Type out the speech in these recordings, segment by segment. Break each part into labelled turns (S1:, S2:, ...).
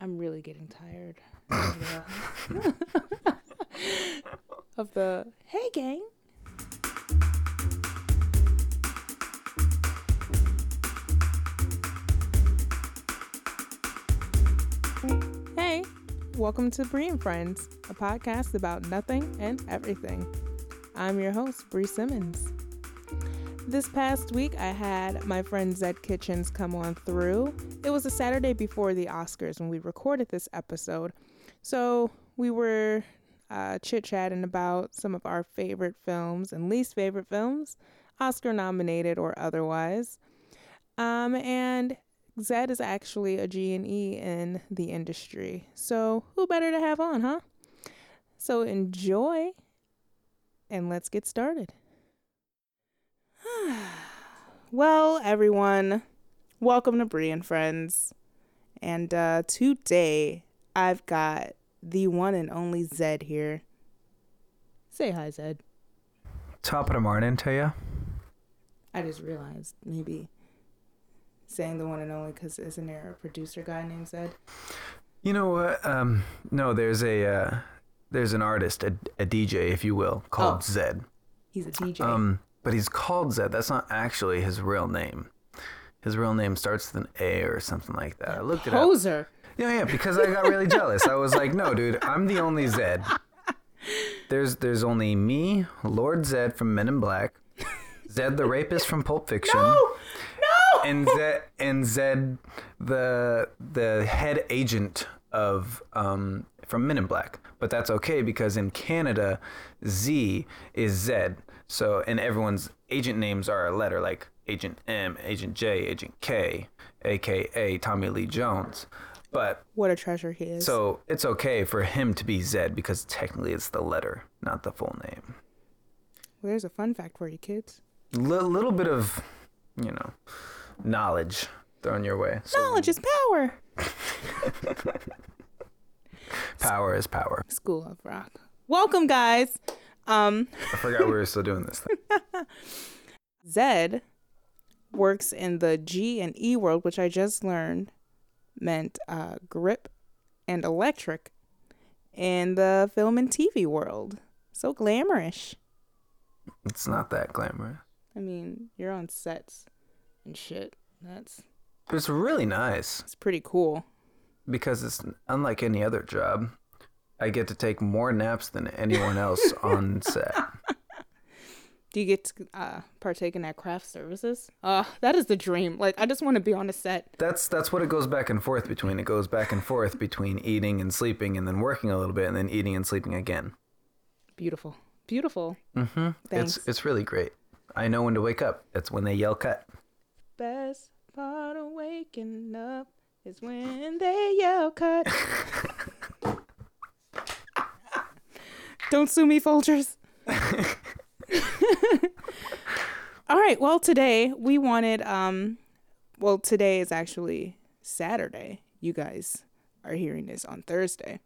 S1: I'm really getting tired of the, hey gang. Hey, welcome to Bree and Friends, a podcast about nothing and everything. I'm your host, Bree Simmons. This past week, I had my friend Zed Kitchens come on through. It was a Saturday before the Oscars when we recorded this episode. So we were uh, chit chatting about some of our favorite films and least favorite films, Oscar nominated or otherwise. Um, and Zed is actually a G&E in the industry. So who better to have on, huh? So enjoy and let's get started. well, everyone, welcome to Bree and Friends. And uh, today I've got the one and only Zed here. Say hi, Zed.
S2: Top of the morning to you.
S1: I just realized maybe saying the one and only because isn't there a producer guy named Zed?
S2: You know what? Um, no, there's a uh, there's an artist, a, a DJ, if you will, called
S1: Oh.
S2: Zed.
S1: He's a DJ.
S2: Um, but he's called Zed. That's not actually his real name. His real name starts with an A or something like that. I looked it up.
S1: Poser.
S2: Yeah, yeah, because I got really jealous. I was like, no, dude, I'm the only Zed. There's there's only me, Lord Zed from Men in Black, Zed the rapist from Pulp Fiction.
S1: No! No!
S2: and Zed and Zed the the head agent of um from Men in Black. But that's okay because in Canada, Z is Zed. So and everyone's agent names are a letter like Agent M, Agent J, Agent K, aka Tommy Lee Jones. But
S1: What a treasure he is.
S2: so it's okay for him to be Zed because technically it's the letter, not the full name.
S1: Well, there's a fun fact for you kids.
S2: L- little bit of, you know, knowledge thrown your way. So
S1: Knowledge is power.
S2: power is power.
S1: School of Rock. Welcome, guys. Um,
S2: I forgot we were still doing this thing.
S1: Zed works in the G and E world, which I just learned meant uh, grip and electric in the film and TV world. So glamorous.
S2: It's not that glamorous.
S1: I mean, you're on sets and shit. That's
S2: But it's really nice
S1: it's pretty cool.
S2: because it's unlike any other job. I get to take more naps than anyone else on set.
S1: Do you get to uh, partake in that craft services? Uh, that is the dream. Like, I just want to be on a set.
S2: That's that's what it goes back and forth between. It goes back and forth between eating and sleeping and then working a little bit and then eating and sleeping again.
S1: Beautiful. Beautiful.
S2: Mm-hmm.
S1: Thanks.
S2: It's it's really great. I know when to wake up. That's when they yell cut.
S1: Best part of waking up is when they yell cut. Don't sue me, Folgers. All right. Well, today we wanted um well, today is actually Saturday. You guys are hearing this on Thursday.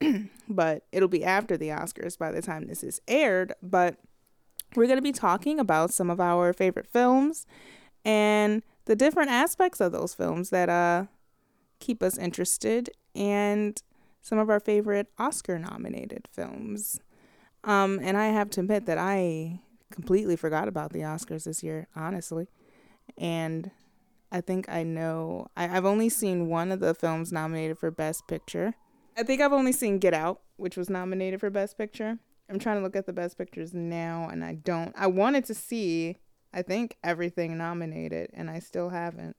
S1: but it'll be after the Oscars by the time this is aired, but we're going to be talking about some of our favorite films and the different aspects of those films that uh keep us interested and some of our favorite Oscar nominated films. Um and I have to admit that I completely forgot about the Oscars this year, honestly. And I think I know I, I've only seen one of the films nominated for Best Picture. I think I've only seen Get Out, which was nominated for Best Picture. I'm trying to look at the Best Pictures now and I don't. I wanted to see I think everything nominated, and I still haven't.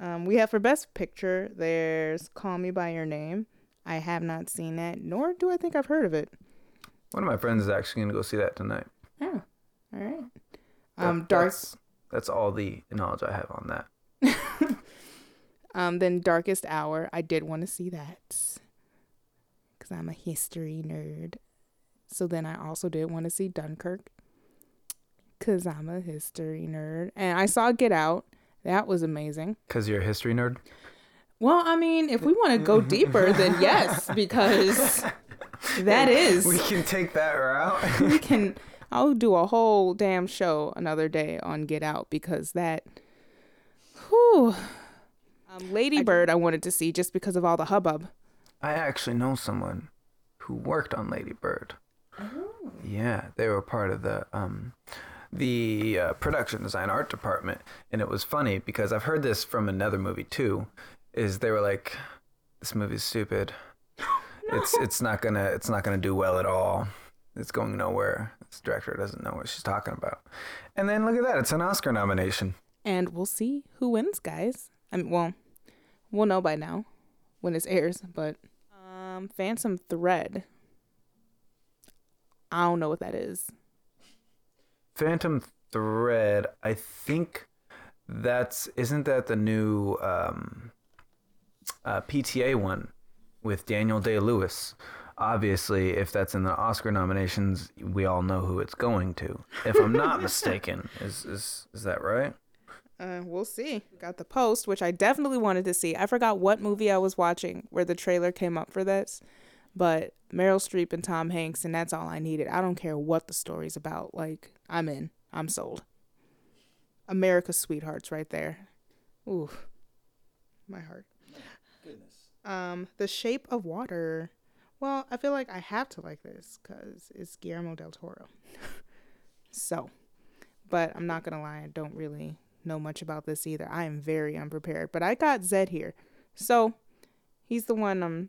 S1: Um, we have for Best Picture, there's Call Me By Your Name. I have not seen that, nor do I think I've heard of it.
S2: One of my friends is actually gonna go see that tonight.
S1: Oh, all right.
S2: That-
S1: Um, Dark.
S2: That's, that's all the knowledge I have on that.
S1: Um, then Darkest Hour. I did want to see that because I'm a history nerd. So then I also did want to see Dunkirk because I'm a history nerd. And I saw Get Out. That was amazing.
S2: Cause you're a history nerd.
S1: Well, I mean, if we want to go deeper, then yes, because that is.
S2: We can take that route.
S1: we can I'll do a whole damn show another day on Get Out because that whew. Um, Lady Bird, I wanted to see just because of all the hubbub.
S2: I actually know someone who worked on Lady Bird. Yeah, they were part of the um, the uh, production design art department, and it was funny because I've heard this from another movie too. Is they were like, "This movie's stupid. It's it's not gonna it's not gonna do well at all. It's going nowhere. This director doesn't know what she's talking about." And then look at that, it's an Oscar nomination.
S1: And we'll see who wins, guys. I mean, well, we'll know by now when this airs, but um, Phantom Thread. I don't know what that is.
S2: Phantom Thread, I think that's isn't that the new um, uh, PTA one with Daniel Day Lewis. Obviously, if that's in the Oscar nominations, we all know who it's going to. If I'm not mistaken, is is is that right?
S1: Uh, we'll see. Got the post, which I definitely wanted to see. I forgot what movie I was watching where the trailer came up for this, but Meryl Streep and Tom Hanks, and that's all I needed. I don't care what the story's about. Like, I'm in. I'm sold. America's sweethearts right there. Ooh, my heart. Goodness. Um, The Shape of Water. Well, I feel like I have to like this because it's Guillermo del Toro. so, but I'm not gonna lie, I don't really know much about this either. I am very unprepared, but I got Zed here, so he's the one I'm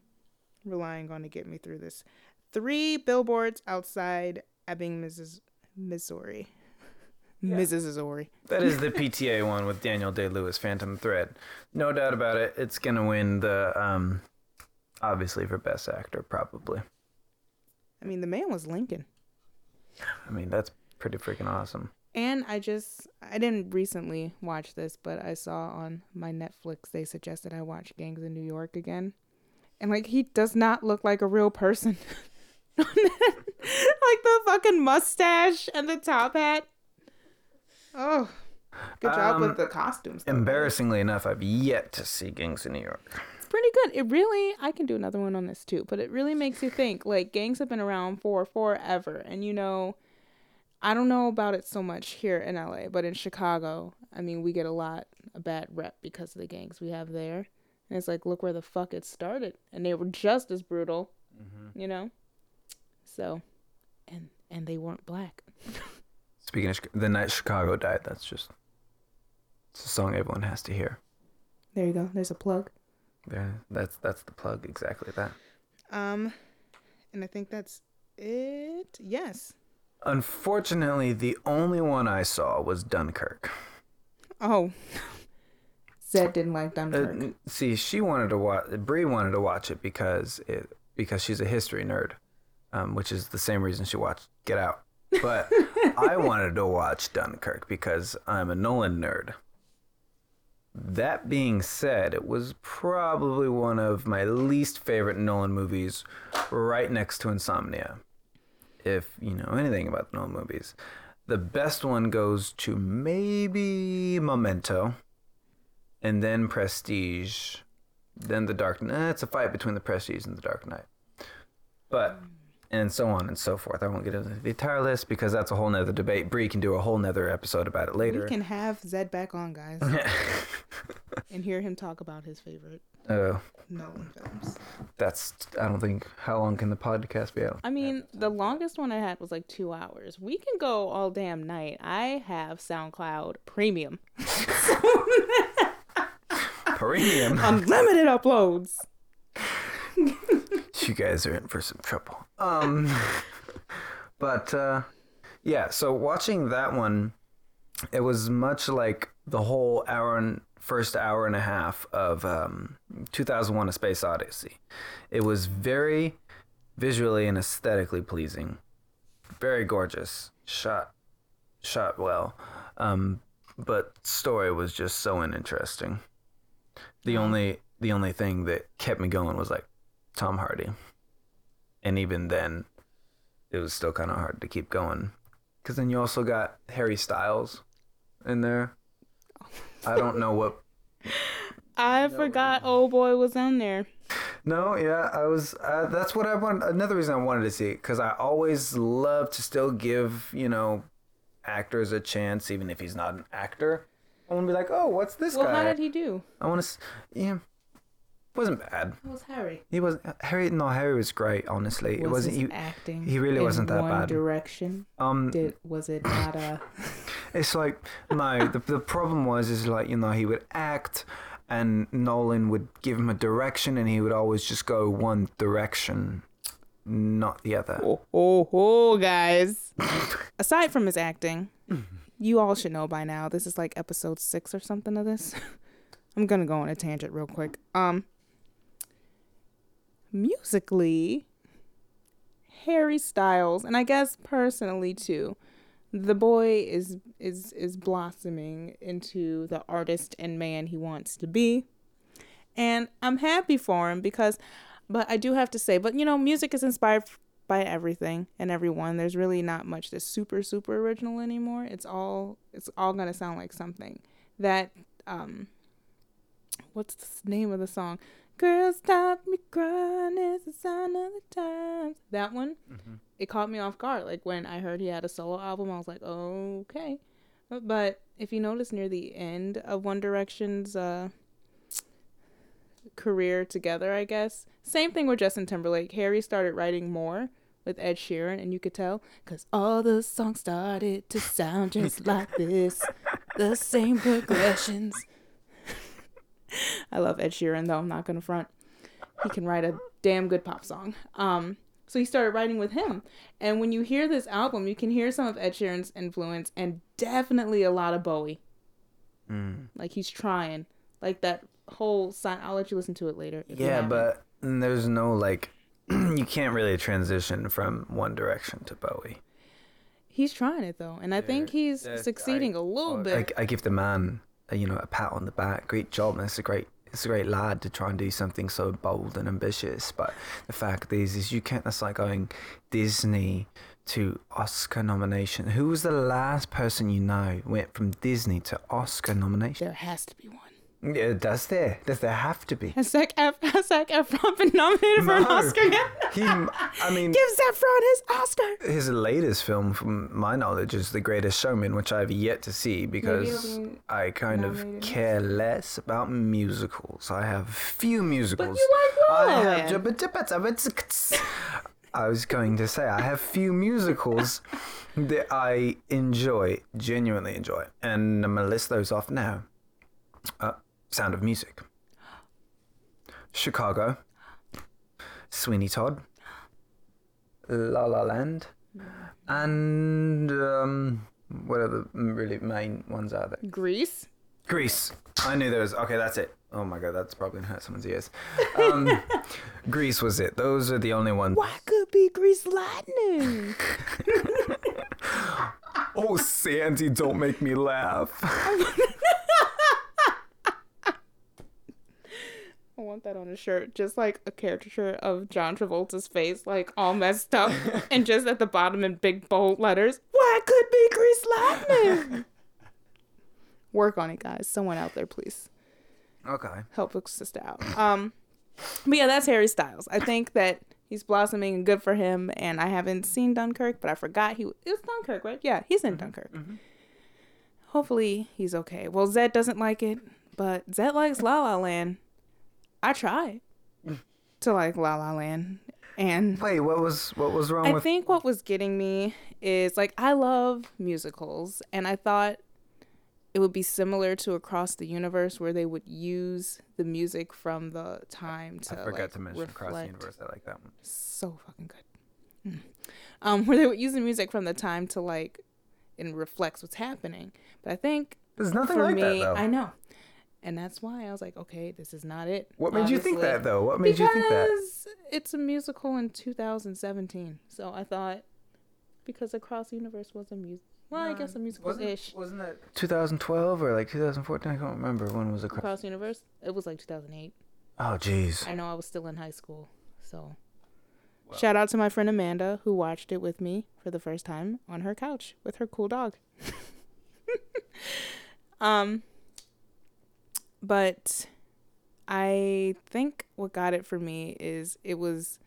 S1: relying on to get me through this. Three billboards outside Ebbing, Mrs. Missouri. Mrs. Missouri.
S2: That is the PTA one with Daniel Day Lewis, Phantom Thread. No doubt about it. It's gonna win the um, obviously for best actor probably.
S1: I mean, the man was Lincoln.
S2: I mean that's pretty freaking awesome.
S1: And I just I didn't recently watch this, but I saw on my Netflix they suggested I watch Gangs in New York again. And like he does not look like a real person. like the fucking mustache and the top hat. Oh. Good job
S2: Um,
S1: with the costumes. though.
S2: Embarrassingly enough, I've yet to see Gangs in New York.
S1: It's pretty good. It really I can do another one on this too, but it really makes you think. Like gangs have been around for forever and you know I don't know about it so much here in LA, but in Chicago, I mean, we get a lot a bad rep because of the gangs we have there. And it's like, look where the fuck it started, and they were just as brutal, you know. So, and and they weren't black.
S2: Speaking of the night Chicago died, that's just it's a song everyone has to hear.
S1: There you go. There's a plug.
S2: There, that's that's the plug exactly that.
S1: Um, and I think that's it. Yes.
S2: Unfortunately, the only one I saw was Dunkirk.
S1: Oh. Zed didn't like
S2: Uh,
S1: Dunkirk.
S2: n- see, she wanted to watch. Bree wanted to watch it because it because she's a history nerd, um, which is the same reason she watched Get Out. But I wanted to watch Dunkirk because I'm a Nolan nerd. That being said, it was probably one of my least favorite Nolan movies, right next to Insomnia. If you know anything about the Nolan movies, the best one goes to maybe Memento and then Prestige, then The Dark Knight. It's a fight between the Prestige and The Dark Knight. But, and so on and so forth. I won't get into the entire list because that's a whole nother debate. Bree can do a whole nother episode about it later.
S1: We can have Zed back on, guys, and hear him talk about his favorite
S2: oh.
S1: Nolan films.
S2: that's, I don't think, how long can the podcast be out?
S1: I mean, the longest one I had was like two hours. We can go all damn night. I have SoundCloud Premium,
S2: Premium.
S1: unlimited uploads.
S2: you guys are in for some trouble. Um, but uh, yeah, so watching that one, it was much like the whole hour and first hour and a half of um, 2001: A Space Odyssey. It was very visually and aesthetically pleasing, very gorgeous, shot shot well, um, but story was just so uninteresting. The only the only thing that kept me going was like Tom Hardy. And even then, it was still kind of hard to keep going. Because then you also got Harry Styles in there. I don't know what.
S1: I forgot old boy was on there.
S2: No, yeah, I was. Uh, that's what I want. Another reason I wanted to see it because I always love to still give you know actors a chance, even if he's not an actor. I want to be like, oh, what's this
S1: well,
S2: guy?
S1: how did he do?
S2: I want to. Yeah, wasn't bad.
S1: How was Harry?
S2: He was Harry. No, Harry was great. Honestly, it
S1: was
S2: wasn't.
S1: his
S2: He,
S1: acting.
S2: he really wasn't that bad.
S1: Direction.
S2: um,
S1: Did was it not a?
S2: it's like no. The the problem was is like you know he would act, and Nolan would give him a direction, and he would always just go one direction, not the other.
S1: Oh, oh, oh, guys. Aside from his acting, you all should know by now. This is like episode six or something of this. I'm gonna go on a tangent real quick. Um, musically, Harry Styles, and I guess personally too, the boy is is is blossoming into the artist and man he wants to be, and I'm happy for him because, but I do have to say, but you know, music is inspired by everything and everyone. There's really not much that's super super original anymore. It's all it's all gonna sound like something that um what's the name of the song? Girl, stop me crying. It's the sign of the times. That one, it caught me off guard. Like when I heard he had a solo album, I was like, okay. But if you notice near the end of One Direction's uh, career together, I guess, same thing with Justin Timberlake. Harry started writing more with Ed Sheeran, and you could tell because all the songs started to sound just like this, the same progressions. I love Ed Sheeran though. I'm not gonna front. He can write a damn good pop song. Um, so he started writing with him, and when you hear this album, you can hear some of Ed Sheeran's influence and definitely a lot of Bowie.
S2: Mm.
S1: Like he's trying, like that whole sign. I'll let you listen to it later.
S2: Yeah, but there's no like. you can't really transition from One Direction to Bowie.
S1: he's trying it though, and I think he's succeeding
S2: I-
S1: a little
S2: I,
S1: bit.
S2: I give the man, a, you know, a pat on the back. Great job. It's a great, it's a great lad to try and do something so bold and ambitious. But the fact is, is you can't. That's like going Disney to Oscar nomination. Who was the last person you know went from Disney to Oscar nomination?
S1: there has to be one.
S2: Yeah, does there? Does there have to be?
S1: Has Zac, Ef- has Zac Efron been nominated for an
S2: No.
S1: Oscar yet?
S2: He, I mean,
S1: Give Zac Efron his Oscar.
S2: his latest film, from my knowledge, is The Greatest Showman, which I've yet to see because
S1: be
S2: I kind of
S1: nominated.
S2: care less about musicals. I have few musicals.
S1: you like
S2: I
S1: Land.
S2: have. I was going to say I have few musicals that I enjoy, genuinely enjoy, and I'm gonna list those off now. Uh, Sound of Music, Chicago, Sweeney Todd, La La Land, and um, what are the really main ones are there?
S1: Grease.
S2: Greece. I knew there was. Okay, that's it. Oh my god, that's probably gonna hurt someone's ears. Um, Grease was it. Those are the only ones.
S1: Why could be Grease Lightning?
S2: Oh, Sandy, don't make me laugh.
S1: I want that on a shirt, just like a caricature of John Travolta's face, like all messed up, and just at the bottom in big bold letters, "Why could be Grease Lightning?" Work on it, guys. Someone out there, please
S2: Okay.
S1: help a sister out. Um, but yeah, that's Harry Styles. I think that he's blossoming and good for him. And I haven't seen Dunkirk, but I forgot he it was Dunkirk, right? Yeah, he's in Dunkirk. Hopefully he's okay. Well, Zed doesn't like it, but Zed likes La La Land. I try to like La La Land, and
S2: Wait, what was what was wrong
S1: I
S2: with?
S1: think what was getting me is like I love musicals, and I thought it would be similar to Across the Universe, where they would use the music from the time to
S2: I forgot
S1: like,
S2: to mention Across the Universe. I like that one.
S1: So fucking good. Mm. Um, where they would use the music from the time to like, and reflects what's happening. But I think
S2: There's nothing
S1: for
S2: like
S1: me,
S2: that though.
S1: I know, and that's why I was like, okay, this is not it.
S2: what made you think that though? What made you think that?
S1: Because it's a musical in 2017. So I thought because Across the Universe was a music. Well, I guess a musical ish.
S2: Wasn't that 2012 or like 2014? I can't remember when was Across.
S1: Across the Universe? It was like 2008.
S2: Oh, jeez.
S1: I know I was still in high school. So shout out to my friend Amanda who watched it with me for the first time on her couch with her cool dog. um but I think what got it for me is it was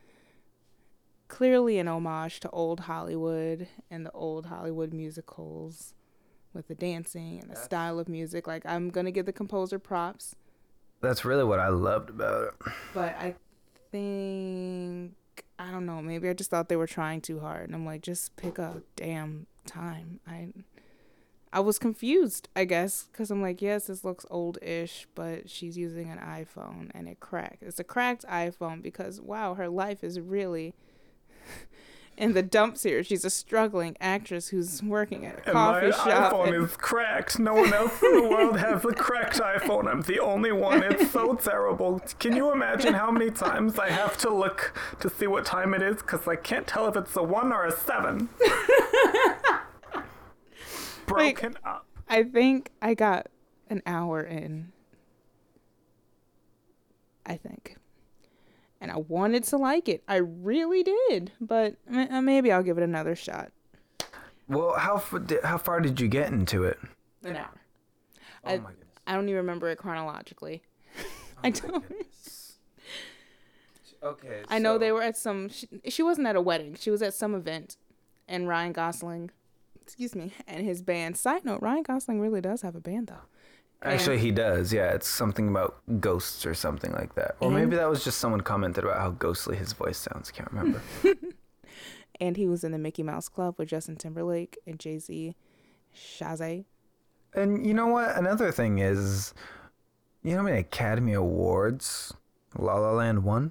S1: clearly an homage to old Hollywood and the old Hollywood musicals with the dancing and the style of music. Like I'm gonna give the composer props,
S2: That's really what I loved about it.
S1: but I think I don't know. Maybe I just thought they were trying too hard, and I'm like, just pick a damn time. I I was confused, I guess, because I'm like, yes, this looks old-ish, but she's using an iPhone and it cracked. It's a cracked iPhone because wow, her life is really in the dumps here. She's a struggling actress who's working at a coffee shop. my and- is
S2: cracked. No one else in the world has a cracked iPhone. I'm the only one. It's so terrible. Can you imagine how many times I have to look to see what time it is? Because I can't tell if it's a one or a seven. Broken up.
S1: I think I got an hour in. I think. And I wanted to like it. I really did. But uh, maybe I'll give it another shot.
S2: Well, how f- di- how far did you get into it?
S1: An hour.
S2: Oh
S1: I-
S2: my goodness.
S1: I don't even remember it chronologically. I don't.
S2: Okay.
S1: I know they were at some. She, she wasn't at a wedding. She was at some event, and Ryan Gosling, excuse me, and his band. Side note: Ryan Gosling really does have a band, though.
S2: Actually, he does. Yeah, it's something about ghosts or something like that. Or maybe that was just someone commented about how ghostly his voice sounds. Can't remember.
S1: And he was in the Mickey Mouse Club with Justin Timberlake and Jay Z, Chasez.
S2: and you know what? Another thing is, you know how many Academy Awards La La Land won?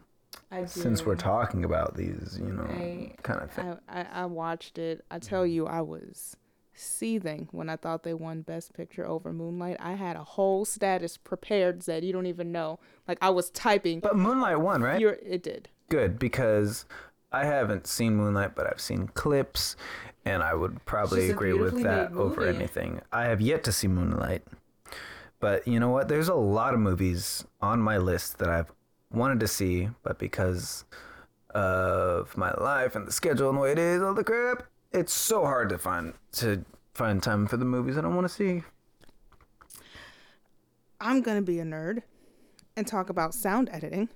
S2: Since we're talking about these, you know,
S1: I-
S2: kind of thing.
S1: I, I, I watched it. I tell you, I was seething when I thought they won Best Picture over Moonlight. I had a whole status prepared that you don't even know. Like I was typing.
S2: But Moonlight won, right?
S1: You're, it did.
S2: Good because I haven't seen Moonlight, but I've seen clips, and I would probably
S1: It's just a
S2: agree with that over anything. I have yet to see Moonlight, but you know what? There's a lot of movies on my list that I've wanted to see, but because of my life and the schedule and the way it is, all the crap, it's so hard to find to find time for the movies that I want to see.
S1: I'm gonna be a nerd and talk about sound editing.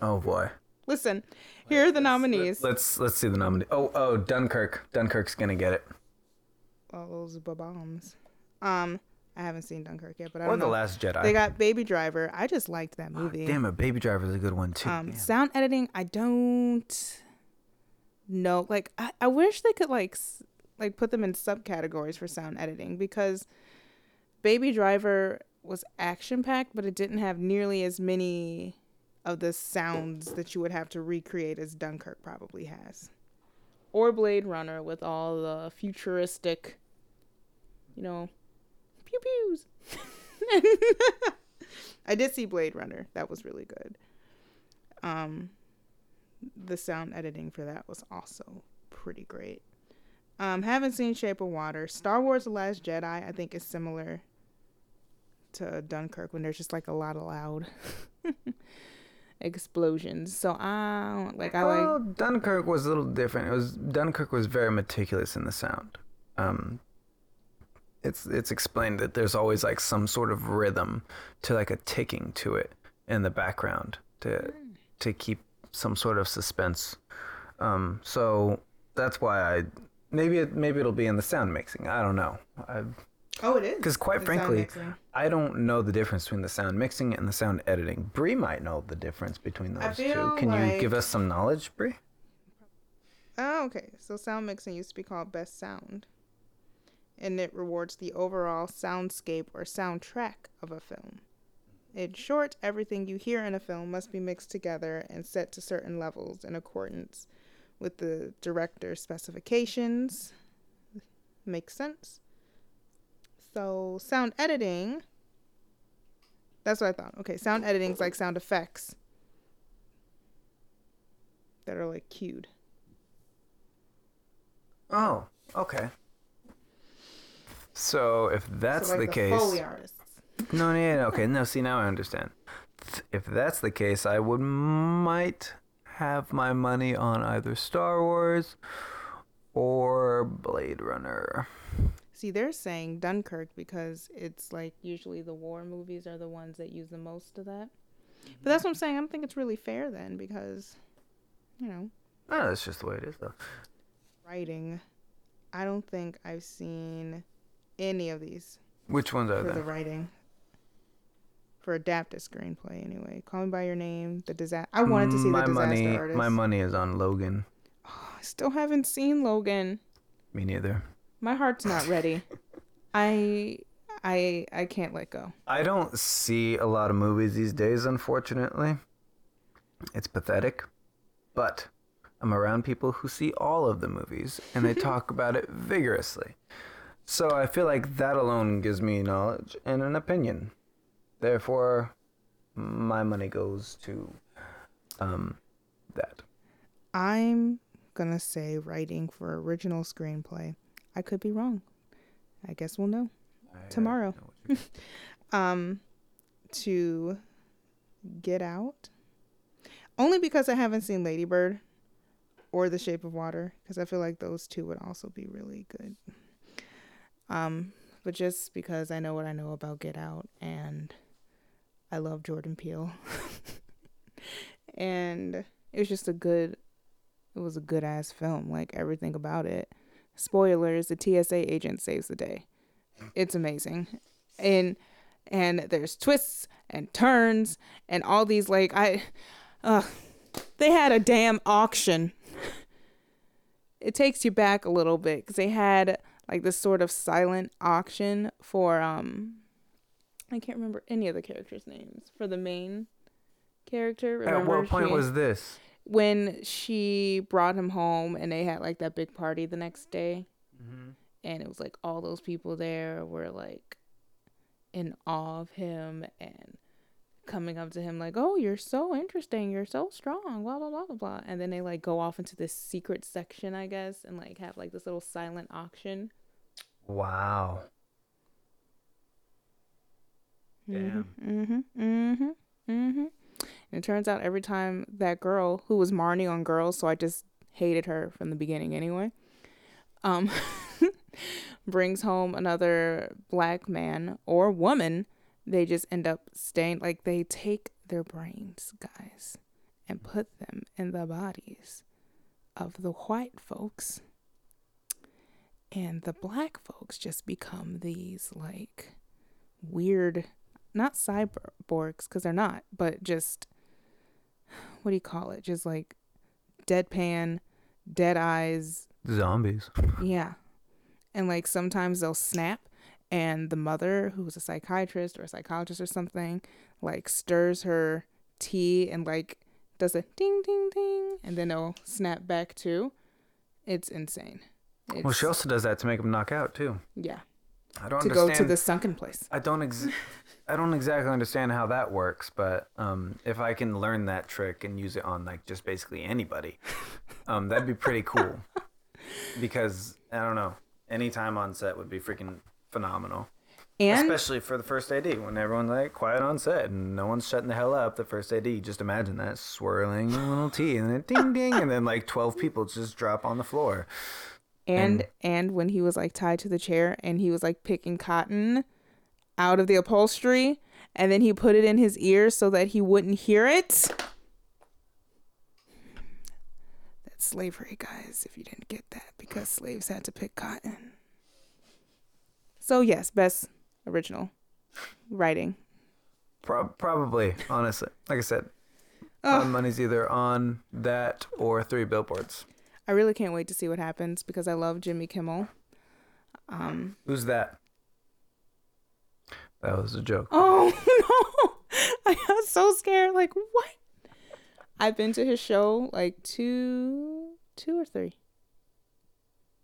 S2: Oh boy.
S1: Listen, here are the nominees.
S2: Let's let's see the nominee. Oh oh, Dunkirk. Dunkirk's gonna get it.
S1: All those bombs. Um, I haven't seen Dunkirk yet, but I
S2: Or
S1: don't
S2: the
S1: know.
S2: Last Jedi.
S1: They got Baby Driver. I just liked that movie.
S2: Damn it, Baby Driver is a good one too.
S1: um sound editing i don't know like I, I wish they could like s- like put them in subcategories for sound editing because baby driver was action packed but it didn't have nearly as many of the sounds that you would have to recreate as dunkirk probably has or blade runner with all the futuristic you know pew pews. I did see blade runner. That was really good. Um the sound editing for that was also pretty great. Um haven't seen shape of water. Star wars the last jedi i think is similar to dunkirk when there's just like a lot of loud explosions. So i don't like i
S2: well,
S1: like
S2: Dunkirk was a little different. It was Dunkirk was very meticulous in the sound. Um, it's it's explained that there's always like some sort of rhythm to like a ticking to it in the background to to keep some sort of suspense. Um, so that's why I maybe it maybe it'll be in the sound mixing. I don't know. I
S1: oh it is
S2: because quite
S1: The
S2: frankly. I don't know the difference between the sound mixing and the sound editing. Bree might know the difference between those two.
S1: feel
S2: Can you give us some knowledge, Bree?
S1: Oh, okay. So sound mixing used to be called best sound. And it rewards the overall soundscape or soundtrack of a film. In short, everything you hear in a film must be mixed together and set to certain levels in accordance with the director's specifications. Makes sense? So, sound editing. That's what I thought. Okay, sound editing is like sound effects that are like cued.
S2: Oh, okay. So if that's
S1: So, like,
S2: the case,
S1: Foley artists.
S2: no, yeah, yeah, okay, no. See, now I understand. If that's the case, I would might have my money on either Star Wars or Blade Runner.
S1: See, they're saying Dunkirk because it's like usually the war movies are the ones that use the most of that. But that's what I'm saying. I don't think it's really fair then because, you know,
S2: Oh, that's just the way it is, though.
S1: writing. I don't think I've seen any of these
S2: Which ones are
S1: for the writing. For adapted screenplay, anyway. Call Me by Your Name, The Disaster. I wanted to see
S2: my
S1: the Disaster
S2: money.
S1: Artist.
S2: My money is on Logan.
S1: Oh, I still haven't seen Logan.
S2: Me neither.
S1: My heart's not ready. I, I, I can't let go.
S2: I don't see a lot of movies these days, unfortunately. It's pathetic, but I'm around people who see all of the movies and they talk about it vigorously. So I feel like that alone gives me knowledge and an opinion. Therefore, my money goes to um, that.
S1: I'm gonna say writing for original screenplay. I could be wrong. I guess we'll know. Tomorrow. Um, to Get Out. Only because I haven't seen Ladybird or The Shape of Water, because I feel like those two would also be really good. Um, but just because I know what I know about Get Out and I love Jordan Peele. and it was just a good it was a good ass film, like everything about it. Spoilers, the TSA agent saves the day. It's amazing. And and there's twists and turns and all these like I uh they had a damn auction. It takes you back a little bit cuz they had like this sort of silent auction for um I can't remember any of the characters' names for the main character.
S2: At
S1: Remember
S2: what point
S1: she-
S2: was this?
S1: when she brought him home and they had like that big party the next day
S2: Mm-hmm.
S1: and it was like all those people there were like in awe of him and coming up to him like oh you're so interesting you're so strong blah blah blah blah blah and then they like go off into this secret section i guess and like have like this little silent auction
S2: Wow. Damn.
S1: Mm-hmm. Mm-hmm. Mm-hmm. And it turns out every time that girl who was Marnie on Girls, so I just hated her from the beginning anyway. Um, brings home another black man or woman, they just end up staying like they take their brains, guys, and put them in the bodies of the white folks. And the black folks just become these like weird not cyborgs because they're not, but just what do you call it? Just like deadpan, dead eyes.
S2: Zombies.
S1: Yeah. And like sometimes they'll snap, and the mother, who's a psychiatrist or a psychologist or something, like stirs her tea and like does a ding, ding, ding, and then they'll snap back too. It's insane. It's,
S2: Well, she also does that to make them knock out too.
S1: yeah,
S2: I don't understand.
S1: to go to the sunken place.
S2: I don't ex- I don't exactly understand how that works, but um, if I can learn that trick and use it on like just basically anybody, um, that'd be pretty cool. Because I don't know, any time on set would be freaking phenomenal.
S1: And
S2: Especially for the first AD when everyone's like quiet on set and no one's shutting the hell up. The first AD, just imagine that swirling a little tea and then ding ding, and then like twelve people just drop on the floor.
S1: And and when he was like tied to the chair and he was like picking cotton out of the upholstery and then he put it in his ear so that he wouldn't hear it. That's slavery guys if you didn't get that because slaves had to pick cotton. So yes best original writing.
S2: Pro- probably, honestly, like I said, my money's either on that or three billboards.
S1: I really can't wait to see what happens because i love jimmy kimmel um
S2: Who's that? That was a joke.
S1: Oh no! I got so scared. Like what? I've been to his show like two, two or three,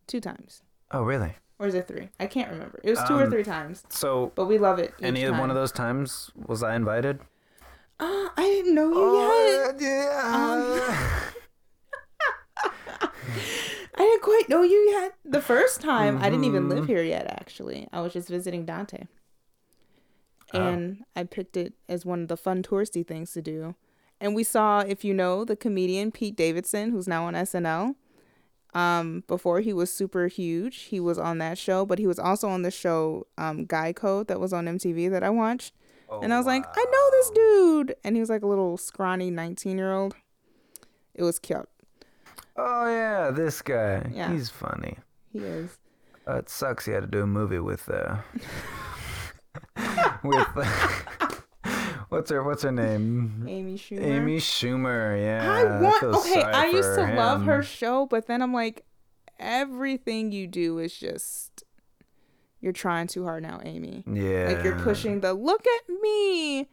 S1: two times,
S2: Oh, really?
S1: or is it three? I can't remember. It was two or
S2: Um,
S1: three times,
S2: So,
S1: but we love it.
S2: Any
S1: time.
S2: one of those times was I invited?
S1: Ah, I didn't know you
S2: Oh,
S1: yet.
S2: yeah.
S1: I didn't quite know you yet. The first time, I didn't even live
S2: Mhm.
S1: here yet. Actually, I was just visiting Dante,
S2: Oh.
S1: and I picked it as one of the fun touristy things to do. And we saw, if you know, the comedian Pete Davidson, who's now on SNL. Um, before he was super huge, he was on that show, but he was also on the show um, Guy Code that was on MTV that I watched. and I was like, I know this dude. And he was like a little scrawny 19 year old. It was cute.
S2: Oh yeah, this guy.
S1: Yeah.
S2: He's funny.
S1: He is.
S2: Uh, it sucks. He had to do a movie with uh, with what's her what's her name?
S1: Amy Schumer.
S2: Amy Schumer. Yeah.
S1: I want. Okay, I used to love her show, but then I'm like, everything you do is just you're trying too hard now, Amy.
S2: Yeah.
S1: Like you're pushing the look at me.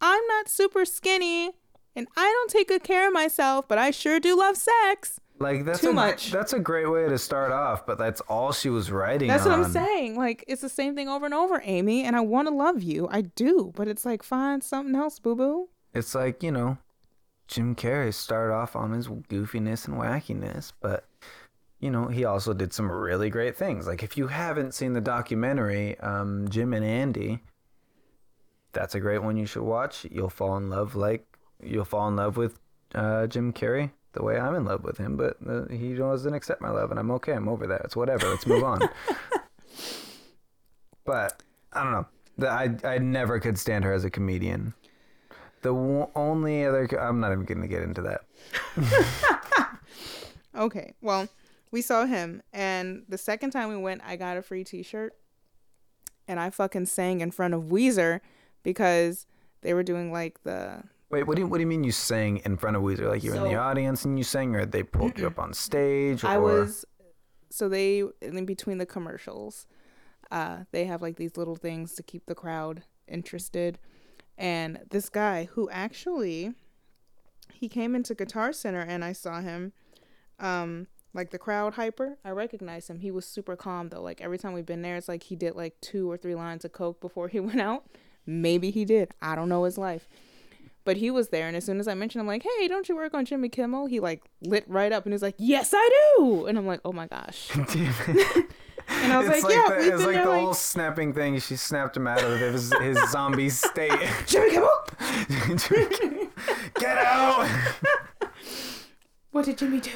S1: I'm not super skinny and I don't take good care of myself, but I sure do love sex.
S2: Like that's
S1: too
S2: a,
S1: much.
S2: That's a great way to start off, but that's all she was writing.
S1: That's what I'm saying. Like it's the same thing over and over, Amy, and I want to love you. I do, but it's like find something else, boo boo.
S2: It's like you know, Jim Carrey started off on his goofiness and wackiness, but you know he also did some really great things. Like if you haven't seen the documentary, um, Jim and Andy, that's a great one you should watch. You'll fall in love like you'll fall in love with uh, Jim Carrey the way I'm in love with him, but uh, he doesn't accept my love, and I'm okay. I'm over that. It's whatever. Let's move on. but I don't know. The, I I never could stand her as a comedian. The w- only other co- I'm not even going to get into that.
S1: Okay, well, we saw him, and the second time we went, I got a free T-shirt, and I fucking sang in front of Weezer because they were doing like the
S2: Wait, what do you what do you mean you sang in front of Weezer? Like you're in the audience and you sang, or they pulled you up on stage? Or...
S1: I was so they in between the commercials, uh, they have like these little things to keep the crowd interested. And this guy who actually he came into Guitar Center and I saw him um like the crowd hyper. I recognized him. He was super calm though. Like every time we've been there it's like he did like two or three lines of coke before he went out. Maybe he did. I don't know his life. But he was there, and as soon as I mentioned, I'm like, "Hey, don't you work on Jimmy Kimmel?" He like lit right up, and he's like, "Yes, I do." And I'm like, "Oh my gosh!" And I was
S2: it's
S1: like, "Yeah,
S2: the,
S1: we've
S2: it's
S1: been
S2: like
S1: there
S2: the
S1: like
S2: whole snapping thing. She snapped him out of his, his zombie state.
S1: Jimmy Kimmel.
S2: Get out!
S1: What did Jimmy do?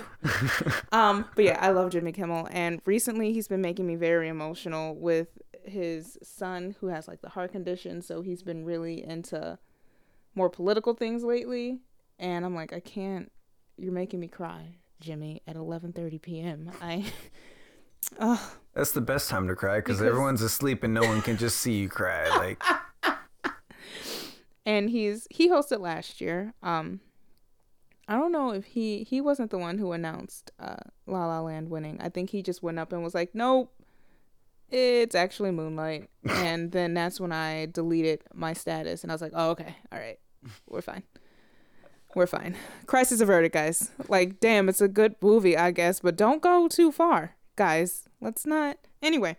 S1: um, but yeah, I love Jimmy Kimmel, and recently he's been making me very emotional with his son who has like the heart condition, so he's been really into more political things lately, and I'm like, I can't. You're making me cry, Jimmy, at 11:30 p.m. I. Ugh.
S2: That's the best time to cry because
S1: Because-
S2: everyone's asleep and no one can just see you cry. Like
S1: and he's he hosted last year. Um, I don't know if he he wasn't the one who announced uh, La La Land winning. I think he just went up and was like, "Nope, it's actually Moonlight." and then that's when I deleted my status, and I was like, "Oh, okay, all right, we're fine." We're fine. Crisis averted, guys. Like, damn, it's a good movie, I guess, but don't go too far, guys. Let's not. Anyway,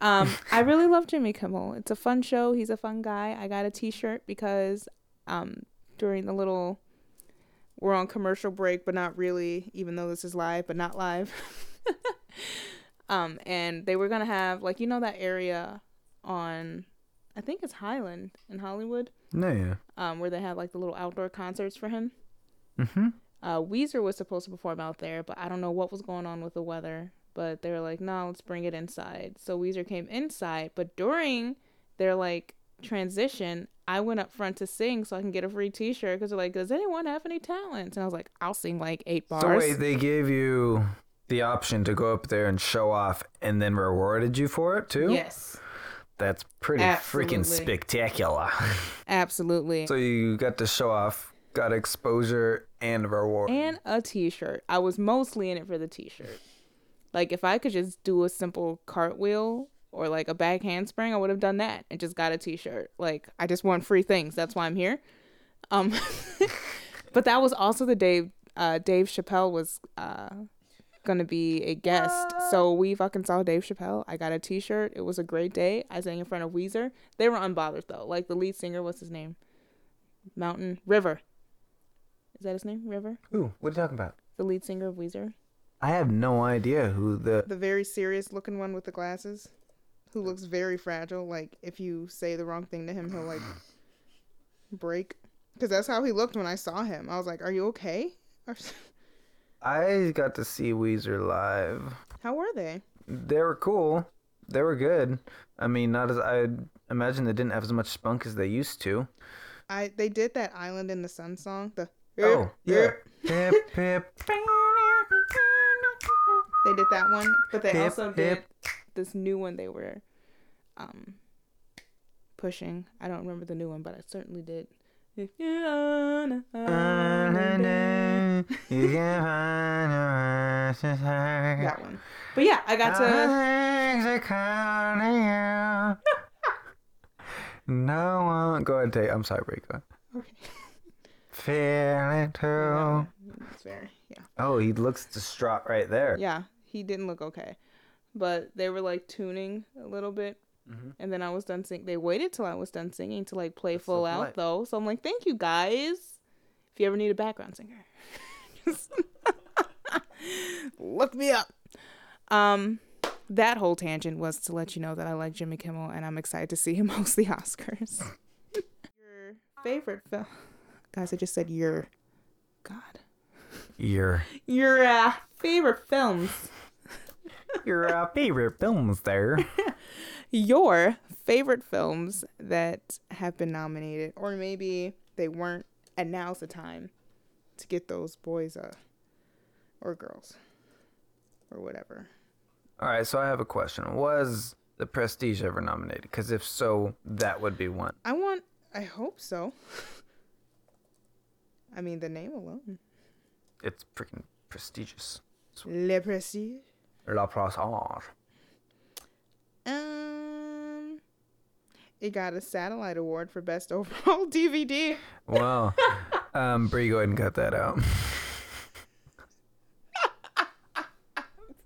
S1: um, I really love Jimmy Kimmel. It's a fun show. He's a fun guy. I got a T-shirt because um, during the little we're on commercial break, but not really, even though this is live, but not live. um, and they were gonna have like you know that area on, I think it's Highland in Hollywood,
S2: no, yeah.
S1: um, where they have like the little outdoor concerts for him.
S2: Mm-hmm.
S1: Uh, Weezer was supposed to perform out there, but I don't know what was going on with the weather. But they were like, no, let's bring it inside. So Weezer came inside, but during their like transition, I went up front to sing so I can get a free T-shirt because they're like, does anyone have any talents? And I was like, I'll sing like eight bars.
S2: So wait, they gave you the option to go up there and show off, and then rewarded you for it too.
S1: yes,
S2: That's pretty freaking spectacular.
S1: absolutely.
S2: so you got to show off, got exposure and reward.
S1: and a T-shirt. I was mostly in it for the T-shirt. Like if I could just do a simple cartwheel or like a back handspring, I would have done that and just got a T-shirt. Like I just want free things. That's why I'm here. Um, but that was also the day uh, Dave Chappelle was uh, gonna be a guest. So uh. we fucking saw Dave Chappelle. I got a T-shirt. It was a great day. I sang in front of Weezer. They were unbothered though. Like the lead singer, what's his name? Mountain River. Is that his name? River
S2: Ooh, what are you talking about?
S1: the lead singer of Weezer.
S2: I have no idea who the.
S1: The very serious looking one with the glasses, who looks very fragile. Like if you say the wrong thing to him, he'll like break. Because that's how he looked when I saw him. I was like, "Are you okay?"
S2: I got to see Weezer live.
S1: How were they?
S2: They were cool. They were good. I mean, not as I imagine they didn't have as much spunk as they used to.
S1: I they did that "Island in the Sun" song. The
S2: Oh, yeah. Hip, hip,
S1: They did that one, but they
S2: hip,
S1: also did this new one they were um pushing. I don't remember the new one, but I certainly did. If you're on a holiday. that one. But yeah, I got to.
S2: no one. Go ahead, take. I'm sorry, Rico.
S1: Okay.
S2: Feeling too.
S1: Yeah, it's very yeah.
S2: Oh, he looks distraught right there.
S1: Yeah, he didn't look okay, but they were like tuning a little bit,
S2: Mhm.
S1: and then I was done singing. They waited till I was done singing to like play
S2: That's
S1: full out though. So I'm like, thank you guys. If you ever need a background singer, look me up. Um, that whole tangent was to let you know that I like Jimmy Kimmel and I'm excited to see him host the Oscars. your favorite film, guys? I just said your. God,
S2: Your
S1: your uh, favorite films.
S2: your uh, favorite films there.
S1: Your favorite films that have been nominated, or maybe they weren't, and now's the time to get those boys uh, or girls or whatever.
S2: All right, so I have a question. Was The Prestige ever nominated? Because if so, that would be one.
S1: I want, I hope so. I mean, the name alone.
S2: It's freaking prestigious.
S1: Le Prestige.
S2: La Prestige.
S1: It got a satellite award for best overall DVD.
S2: Well, um, Bree, go ahead and cut that out.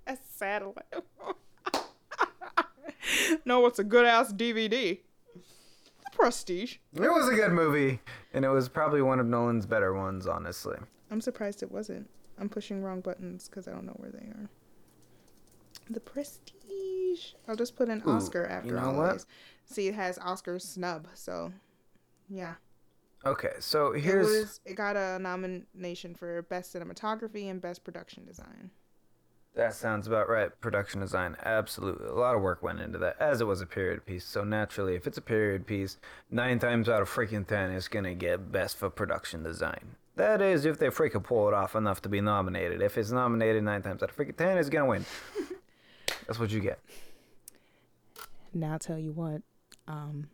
S1: A satellite. no, it's a good ass DVD. The Prestige.
S2: It was a good movie, and it was probably one of Nolan's better ones, honestly.
S1: I'm surprised it wasn't. I'm pushing wrong buttons because I don't know where they are. The Prestige. I'll just put an
S2: Ooh,
S1: Oscar after
S2: you know
S1: all
S2: what?
S1: these. See, it has Oscar snub, so yeah.
S2: Okay, so
S1: It
S2: here's
S1: was. It got a nomination for best cinematography and best production design.
S2: that sounds about right. Production design, absolutely. A lot of work went into that, as it was a period piece. So naturally, if it's a period piece, nine times out of freaking ten, it's gonna get best for production design. That is, if they freaking pull it off enough to be nominated. If it's nominated nine times out of freaking ten, it's gonna win. That's what you get.
S1: Now I'll tell you what. Um,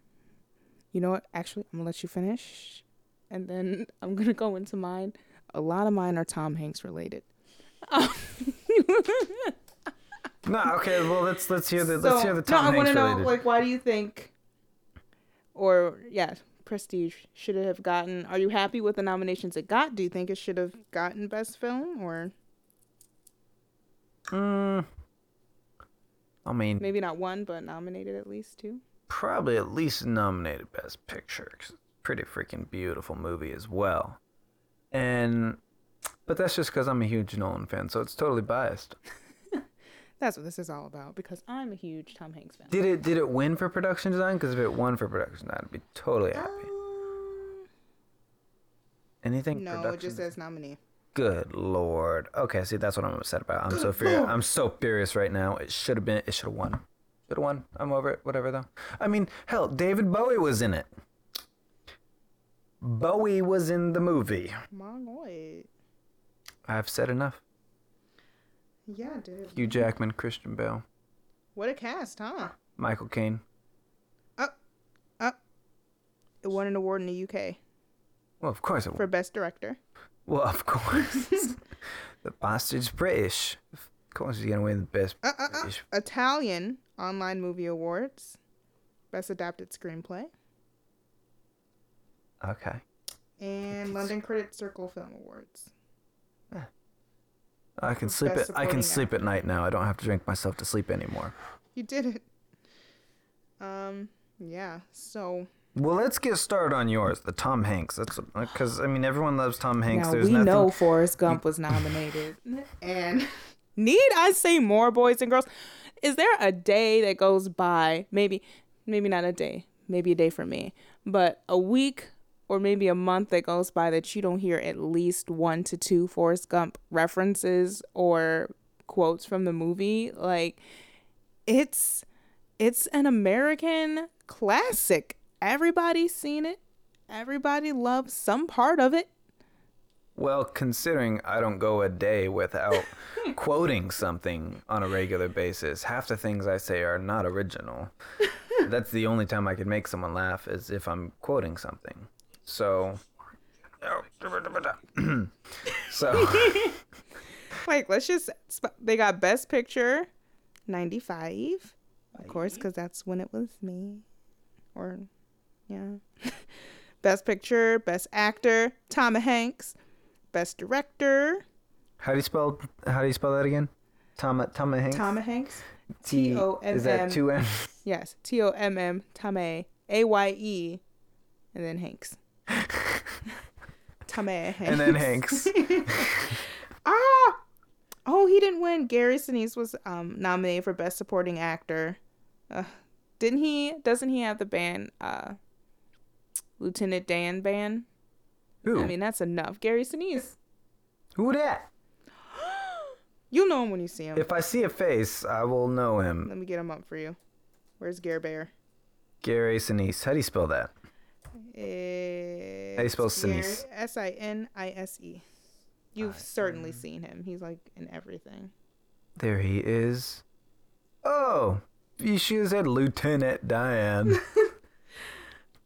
S1: you know what? Actually, I'm gonna let you finish, and then I'm gonna go into mine. A lot of mine are Tom Hanks related.
S2: No, okay. Well, let's let's hear the let's hear the Tom
S1: no, I want to know, like, why do you think, or yeah, Prestige should it have gotten? Are you happy with the nominations it got? Do you think it should have gotten Best Film, or
S2: Mm, I mean,
S1: maybe not one, but nominated at least two?
S2: Probably at least nominated Best Picture. 'cause it's a pretty freaking beautiful movie as well. And, but that's just because I'm a huge Nolan fan, so it's totally biased.
S1: That's what this is all about. Because I'm a huge Tom Hanks fan.
S2: Did it did it win for production design? Because if it won for production design, I'd be totally happy.
S1: Um,
S2: Anything?
S1: no, it just says nominee.
S2: Good lord. Okay, see that's what I'm upset about. I'm so furious. I'm so furious right now. It should have been. It should have won. Should have won. I'm over it. Whatever though. I mean, hell, David Bowie was in it. Bowie was in the movie.
S1: Mongoloid.
S2: I've said enough.
S1: Yeah, dude.
S2: Hugh Jackman, Christian Bale,
S1: What a cast, huh?
S2: Michael Caine.
S1: It won an award in the UK
S2: Well, of course it
S1: for
S2: was.
S1: Best Director.
S2: Well, of course. the bastard's British. Of course he's gonna win the best
S1: Uh, uh, uh.
S2: British.
S1: Italian Online Movie Awards. Best Adapted Screenplay.
S2: Okay.
S1: And London Critics Circle Film Awards.
S2: I can sleep
S1: Best
S2: at I can
S1: supporting
S2: sleep at night now. I don't have to drink myself to sleep anymore.
S1: You did it. Um, yeah. So
S2: Well, let's get started on yours, the Tom Hanks. That's because I mean everyone loves Tom Hanks.
S1: now
S2: There's
S1: we
S2: nothing.
S1: know Forrest Gump was nominated. and need I say more, boys and girls? Is there a day that goes by? Maybe, maybe not a day. Maybe a day for me, but a week or maybe a month that goes by that you don't hear at least one to two Forrest Gump references or quotes from the movie. Like it's it's an American classic. Everybody's seen it. Everybody loves some part of it.
S2: Well, considering I don't go a day without quoting something on a regular basis, half the things I say are not original. That's the only time I can make someone laugh is if I'm quoting something. So, so
S1: Like, let's just. sp- They got Best Picture, 95. Of course, because that's when it was me. Or, yeah. Best Picture, Best Actor, Tom Hanks. Best Director,
S2: how do you spell how do you spell that again? Tom Tom Hanks.
S1: Tom Hanks.
S2: T
S1: T-O-M-M.
S2: Is that two N?
S1: Yes, T O M M, Tame, A Y E, and then Hanks. Tame Hanks.
S2: And then Hanks.
S1: Ah! Oh, he didn't win. Gary Sinise was um, nominated for Best Supporting Actor. Uh, didn't he? Doesn't he have the band, uh, Lieutenant Dan band?
S2: Who?
S1: I mean, that's enough. Gary Sinise.
S2: Who that?
S1: You'll know him when you see him.
S2: If I see a face, I will know him.
S1: Let me get him up for you. Where's Gare Bear?
S2: Gary Sinise. How do you spell that?
S1: How
S2: do you spell Sinise?
S1: S I N I S E. You've certainly seen him. He's like in everything.
S2: There he is. Oh, you should have said Lieutenant Dan.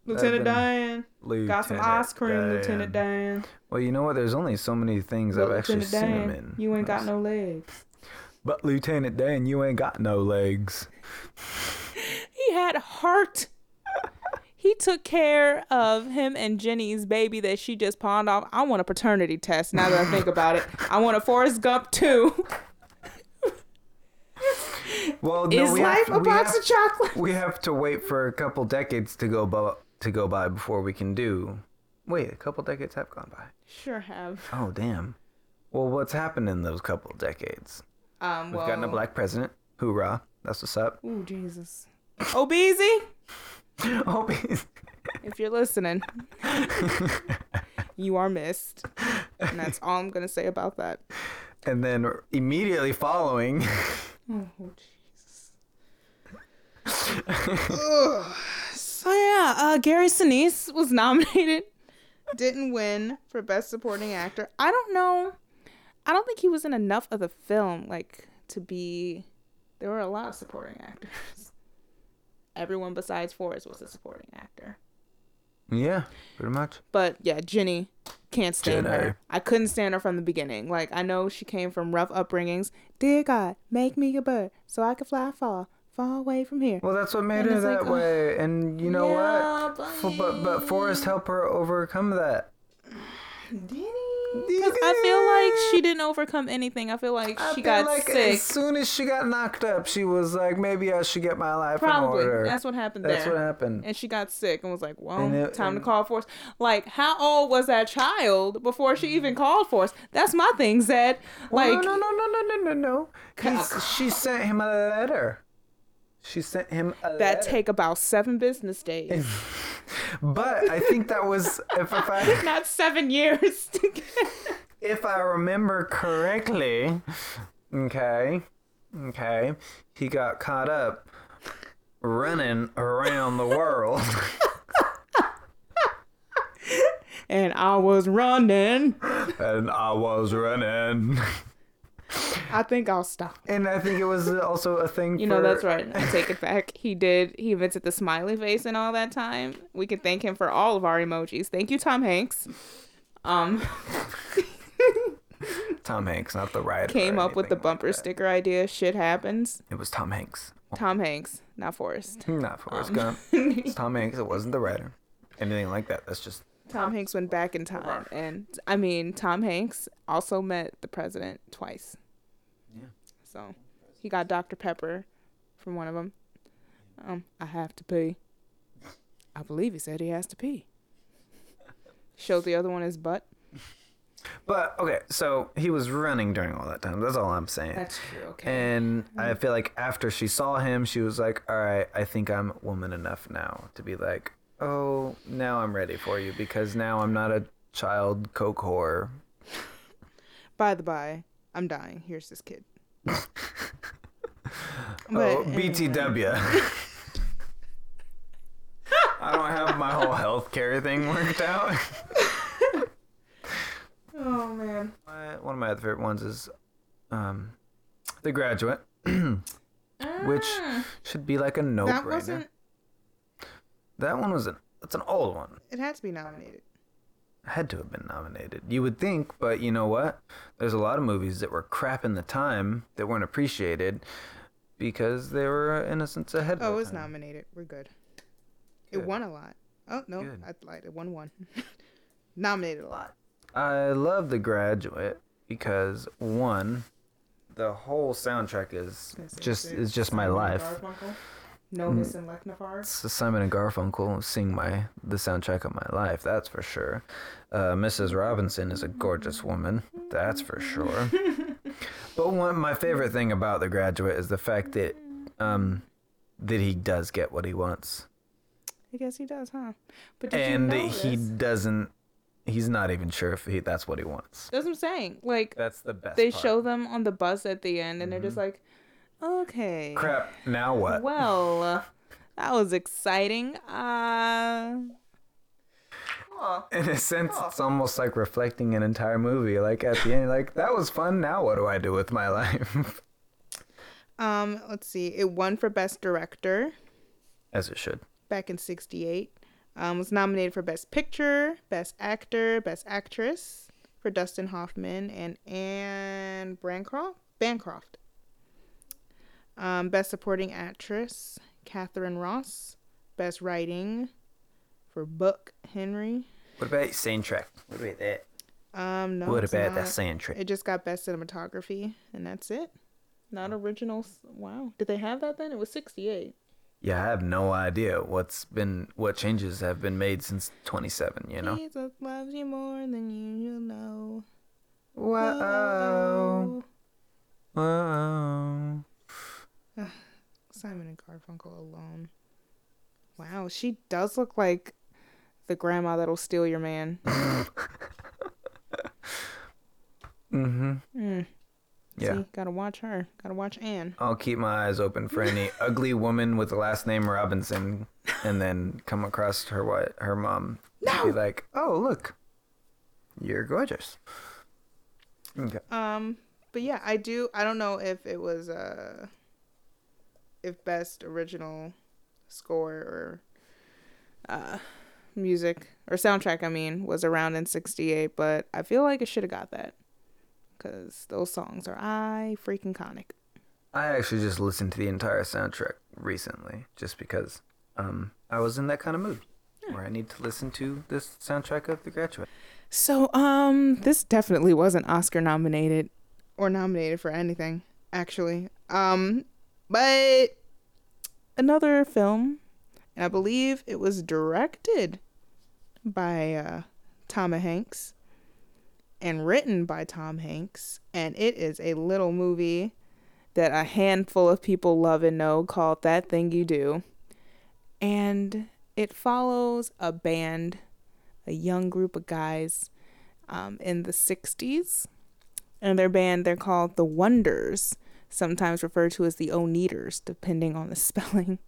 S1: Lieutenant Diane.
S2: Lieutenant
S1: Got some ice cream, Lieutenant Dan.
S2: Well, you know what? There's only so many things I've actually seen him in.
S1: you ain't got no legs.
S2: But Lieutenant Dan, you ain't got no legs.
S1: He had heart. He took care of him and Jenny's baby that she just pawned off. I want a paternity test now that I think about it. I want a Forrest Gump too.
S2: Well, no,
S1: Is
S2: we
S1: life
S2: have,
S1: a box
S2: have-
S1: of chocolate?
S2: We have to wait for a couple decades to go by, to go by before we can do. Wait, a couple decades have gone by.
S1: Sure have.
S2: Oh damn. Well, what's happened in those couple decades?
S1: Um,
S2: We've
S1: well,
S2: gotten a black president. Hoorah! That's what's up.
S1: Ooh, Jesus. Oh, Beezy,
S2: Oh,
S1: if you're listening, you are missed. And that's all I'm gonna say about that.
S2: and then immediately following,
S1: Oh, Jesus. Ugh. so yeah, uh, Gary Sinise was nominated, didn't win for Best Supporting Actor. I don't know. I don't think he was in enough of the film, like to be. There were a lot of supporting actors. Everyone besides Forrest was a supporting actor.
S2: yeah, pretty much.
S1: But yeah, Jenny can't stand
S2: Jenny.
S1: her. I couldn't stand her from the beginning. Like I know she came from rough upbringings. Dear God, make me a bird so I can fly far, far away from here.
S2: Well, that's what made
S1: And
S2: her that
S1: like, oh,
S2: way. And you know
S1: Yeah,
S2: what? F- but but Forrest helped her overcome that.
S1: Did he? Because I feel like she didn't overcome anything. I feel like
S2: I
S1: she
S2: feel
S1: got
S2: like
S1: sick.
S2: As soon as she got knocked up, she was like, maybe I should get my life in
S1: Probably.
S2: order.
S1: That's what happened
S2: That's
S1: there.
S2: what happened.
S1: and she got sick and was like, "Well,
S2: it-
S1: time to call Force." Like, how old was that child before she even mm. called Force? That's my thing, Zed. Like, well,
S2: no, no, no, no, no, no, no. 'Cause she sent him a letter. She sent him a
S1: that
S2: letter.
S1: take about seven business days,
S2: But I think that was if, if I
S1: not seven years. to get-
S2: if I remember correctly. Okay, okay. He got caught up running around the world.
S1: and I was running.
S2: and I was running.
S1: I think I'll stop.
S2: And I think it was also a thing
S1: You
S2: for
S1: know, that's right. I take it back. He did. He invented the smiley face and all that time. We can thank him for all of our emojis. Thank you, Tom Hanks. Um,
S2: Tom Hanks, not the writer.
S1: came up with the
S2: anything like
S1: bumper sticker idea. Shit happens.
S2: It was Tom Hanks.
S1: Tom Hanks, not Forrest.
S2: Not Forrest
S1: Um,
S2: Gump. It's Tom Hanks. It wasn't the writer. Anything like that. That's just
S1: Tom Hanks went back in time, and I mean, Tom Hanks also met the president twice.
S2: Yeah.
S1: So he got Dr Pepper from one of them. Um, I have to pee. I believe he said he has to pee. Showed the other one his butt.
S2: But okay, so he was running during all that time. That's all I'm saying.
S1: That's true. Okay.
S2: and I feel like after she saw him, she was like, "All right, I think I'm woman enough now to be like, oh, now I'm ready for you because now I'm not a child coke whore."
S1: By the by, I'm dying. Here's this kid.
S2: oh, BTW. I don't have my whole healthcare thing worked out.
S1: Oh man.
S2: My, one of my other favorite ones is um, The Graduate, which should be like a no
S1: Ah. That
S2: brainer.
S1: wasn't.
S2: That one was an that's an old one.
S1: It had to be nominated.
S2: Had to have been nominated. You would think, but you know what? There's a lot of movies that were crap in the time that weren't appreciated because they were uh, in ahead.
S1: Oh,
S2: of
S1: it was
S2: time.
S1: nominated. We're good. It won a lot. Oh no,
S2: Good.
S1: I lied. It won one. nominated a lot.
S2: I love The Graduate because one, the whole soundtrack is just is just my life.
S1: Novus and Leknafar.
S2: S- Simon and Garfunkel sing my the soundtrack of my life. That's for sure. Uh, Mrs. Robinson is a gorgeous woman. That's for sure. but one my favorite thing about The Graduate is the fact that um that he does get what he wants,
S1: I guess he does, huh? But
S2: and
S1: you know
S2: he doesn't. He's not even sure if he that's what he wants.
S1: That's what I'm saying. Like
S2: That's the best.
S1: they
S2: part.
S1: show them on the bus at the end, and they're just like, "Okay,
S2: Crap. Now what?
S1: well, that was exciting." Uh.
S2: In a sense, it's almost like reflecting an entire movie. Like at the end, like that was fun. Now what do I do with my life?
S1: Um, let's see. It won for best director
S2: As it should.
S1: back in '68. Um, was nominated for best picture, best actor, best actress for Dustin Hoffman and Anne Bancroft. Bancroft. Um, best supporting actress, Katharine Ross. Best writing for Buck Henry.
S2: What about soundtrack? What about that?
S1: Um, no.
S2: what about
S1: not.
S2: that soundtrack?
S1: It just got best cinematography, and that's it. Not original. Wow. Did they have that then? It was 68.
S2: Yeah, I have no idea what's been what changes have been made since 27. You know.
S1: Jesus loves you more than you know.
S2: Whoa. Whoa.
S1: Simon and Garfunkel alone. Wow, she does look like the grandma that'll steal your man.
S2: Mm-hmm.
S1: Mm.
S2: Yeah.
S1: See, gotta watch her. Gotta watch Anne.
S2: I'll keep my eyes open for any ugly woman with the last name Robinson, and then come across her what her mom.
S1: No!
S2: Be like, oh look, you're gorgeous. Okay.
S1: Um, but yeah, I do. I don't know if it was uh, if best original score or uh, music or soundtrack. I mean, was around in '68, but I feel like it should have got that because those songs are I freaking conic.
S2: I actually just listened to the entire soundtrack recently, just because um, I was in that kind of mood where I need to listen to this soundtrack of The Graduate.
S1: So, um, this definitely wasn't Oscar nominated or nominated for anything, actually. Um, but another film, and I believe it was directed by uh, Tom Hanks and written by Tom Hanks, and it is a little movie that a handful of people love and know called That Thing You Do. And it follows a band a young group of guys um, in the 60s. And their band, they're called the Wonders, sometimes referred to as the Oneders, depending on the spelling.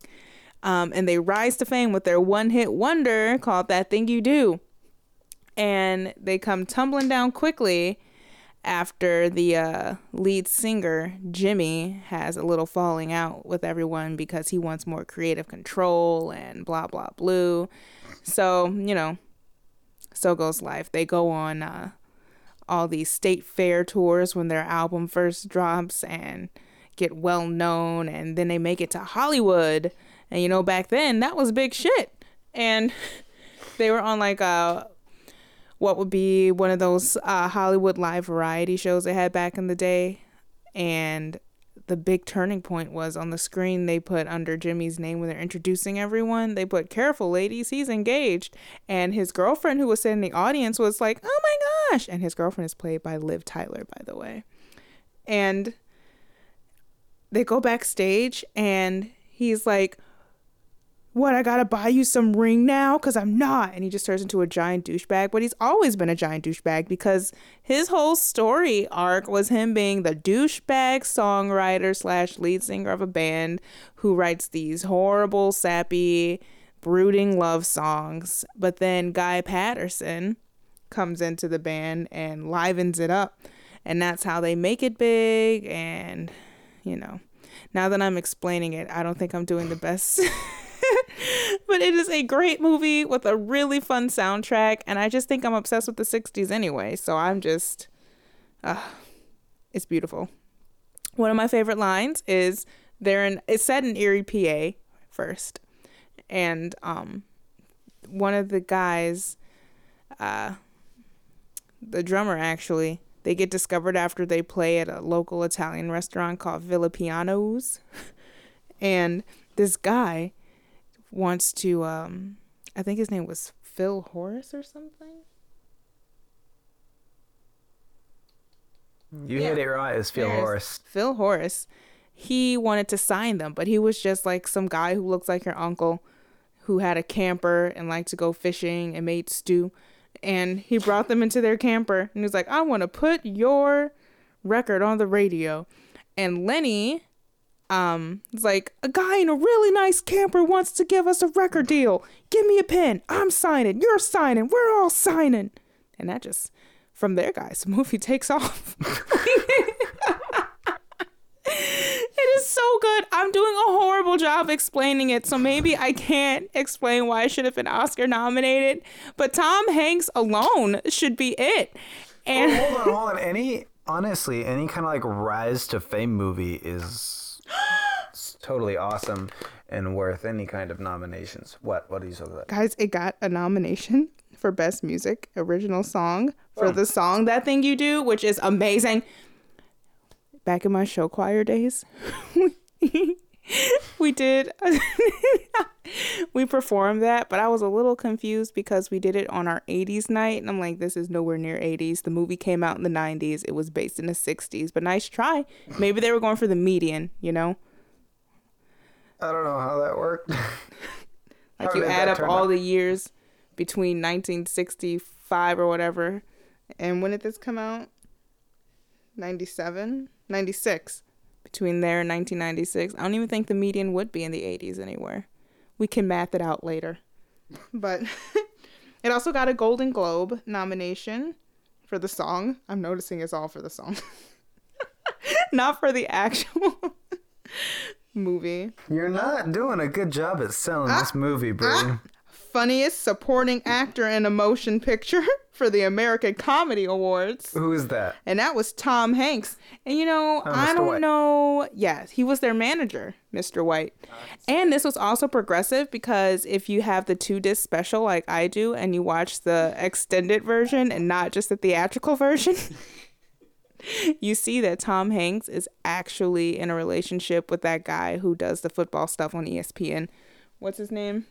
S1: Um, and they rise to fame with their one hit wonder called That Thing You Do. And they come tumbling down quickly after the uh, lead singer, Jimmy, has a little falling out with everyone because he wants more creative control and blah, blah, blue. So, you know, so goes life. They go on uh, all these state fair tours when their album first drops and get well known, and then they make it to Hollywood. And you know, back then that was big shit. And they were on like a what would be one of those uh, Hollywood live variety shows they had back in the day, and the big turning point was on the screen they put under Jimmy's name when they're introducing everyone. They put, Careful, ladies, he's engaged. And his girlfriend, who was sitting in the audience, was like, Oh my gosh. And his girlfriend is played by Liv Tyler, by the way. And they go backstage, and he's like, what I gotta buy you some ring now because I'm not and he just turns into a giant douchebag but he's always been a giant douchebag because his whole story arc was him being the douchebag songwriter slash lead singer of a band who writes these horrible sappy brooding love songs but then Guy Patterson comes into the band and livens it up. And that's how they make it big. And, you know, now that I'm explaining it, I don't think I'm doing the best. but it is a great movie with a really fun soundtrack. And I just think I'm obsessed with the 60s anyway. So I'm just, uh, it's beautiful. One of my favorite lines is they're in, it's set in Erie, PA first. And, um, one of the guys, uh, the drummer actually, they get discovered after they play at a local Italian restaurant called Villapiano's. and this guy wants to um I think his name was Phil Horace or something.
S2: You yeah. hit it right. It's Phil There's Horace.
S1: Phil Horace. He wanted to sign them, but he was just like some guy who looks like your uncle who had a camper and liked to go fishing and made stew and he brought them into their camper and he was like, I want to put your record on the radio. And Lenny um was like, a guy in a really nice camper wants to give us a record deal. Give me a pen. I'm signing. You're signing. We're all signing. And that just from there, guys, the movie takes off. It is so good. I'm doing a horrible job explaining it, so maybe I can't explain why I should have been Oscar nominated. But Tom Hanks alone should be it. And
S2: oh, hold on, hold on. Any honestly, any kind of like rise to fame movie is totally awesome and worth any kind of nominations. What? What are you talking about?
S1: Guys, it got a nomination for best music original song for oh. the song that thing you do, which is amazing back in my show choir days, we did we performed that, but I was a little confused because we did it on our 80s night and I'm like this is nowhere near 80s. The movie came out in the 90s. It was based in the 60s, but nice try. Maybe they were going for the median, you know.
S2: I don't know how that worked.
S1: like you add up all out? the years between 1965 or whatever. And when did this come out? 97? 96. Between there and 1996. I don't even think the median would be in the 80s anywhere. We can math it out later. But it also got a Golden Globe nomination for the song. I'm noticing it's all for the song, not for the actual movie.
S2: You're not doing a good job at selling ah, this movie, Bree. Ah,
S1: funniest supporting actor in a motion picture for the American Comedy Awards.
S2: Who is that?
S1: And that was Tom Hanks. And you know, oh, I don't White. know. Yes, he was their manager, Mr. White. And this was also progressive because if you have the two disc special like I do and you watch the extended version and not just the theatrical version, you see that Tom Hanks is actually in a relationship with that guy who does the football stuff on ESPN. What's his name?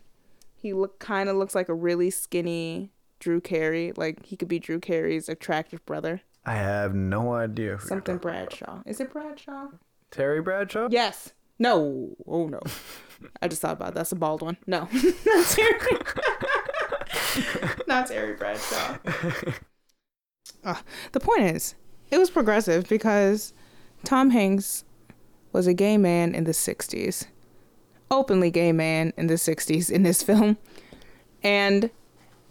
S1: He look kind of looks like a really skinny Drew Carey. Like he could be Drew Carey's attractive brother.
S2: I have no idea.
S1: Something Bradshaw. Is it Bradshaw?
S2: Terry Bradshaw?
S1: Yes. No. Oh no. I just thought about that. that's a bald one. No, not Terry. not Terry Bradshaw. Uh, the point is, it was progressive because Tom Hanks was a gay man in the '60s openly gay man in the 60s in this film. And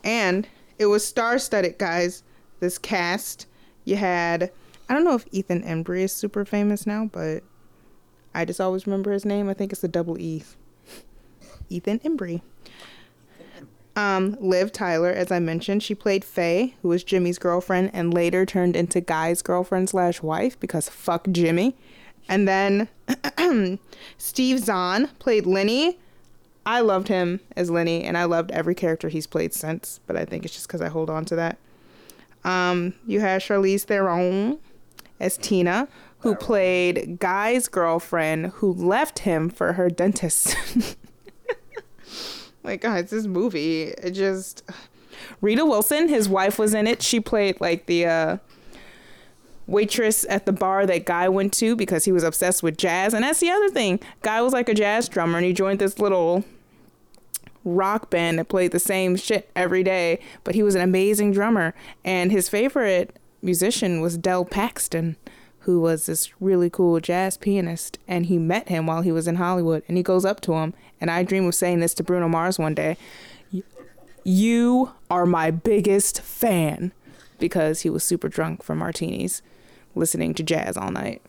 S1: and it was star-studded, guys. This cast, you had I don't know if Ethan Embry is super famous now, but I just always remember his name. I think it's a double E. Ethan Embry. Um, Liv Tyler, as I mentioned, she played Faye, who was Jimmy's girlfriend, and later turned into Guy's girlfriend slash wife because fuck Jimmy. And then Steve Zahn played Lenny. I loved him as Lenny, and I loved every character he's played since, but I think it's just because I hold on to that. Um, you had Charlize Theron as Tina, who played Guy's girlfriend who left him for her dentist. like, guys, this movie, it just. Rita Wilson, his wife, was in it. She played like the uh, waitress at the bar that Guy went to because he was obsessed with jazz. And that's the other thing. Guy was like a jazz drummer and he joined this little rock band that played the same shit every day, but he was an amazing drummer. And his favorite musician was Del Paxton, who was this really cool jazz pianist. And he met him while he was in Hollywood. And he goes up to him. And I dream of saying this to Bruno Mars one day You are my biggest fan because he was super drunk from martinis, listening to jazz all night.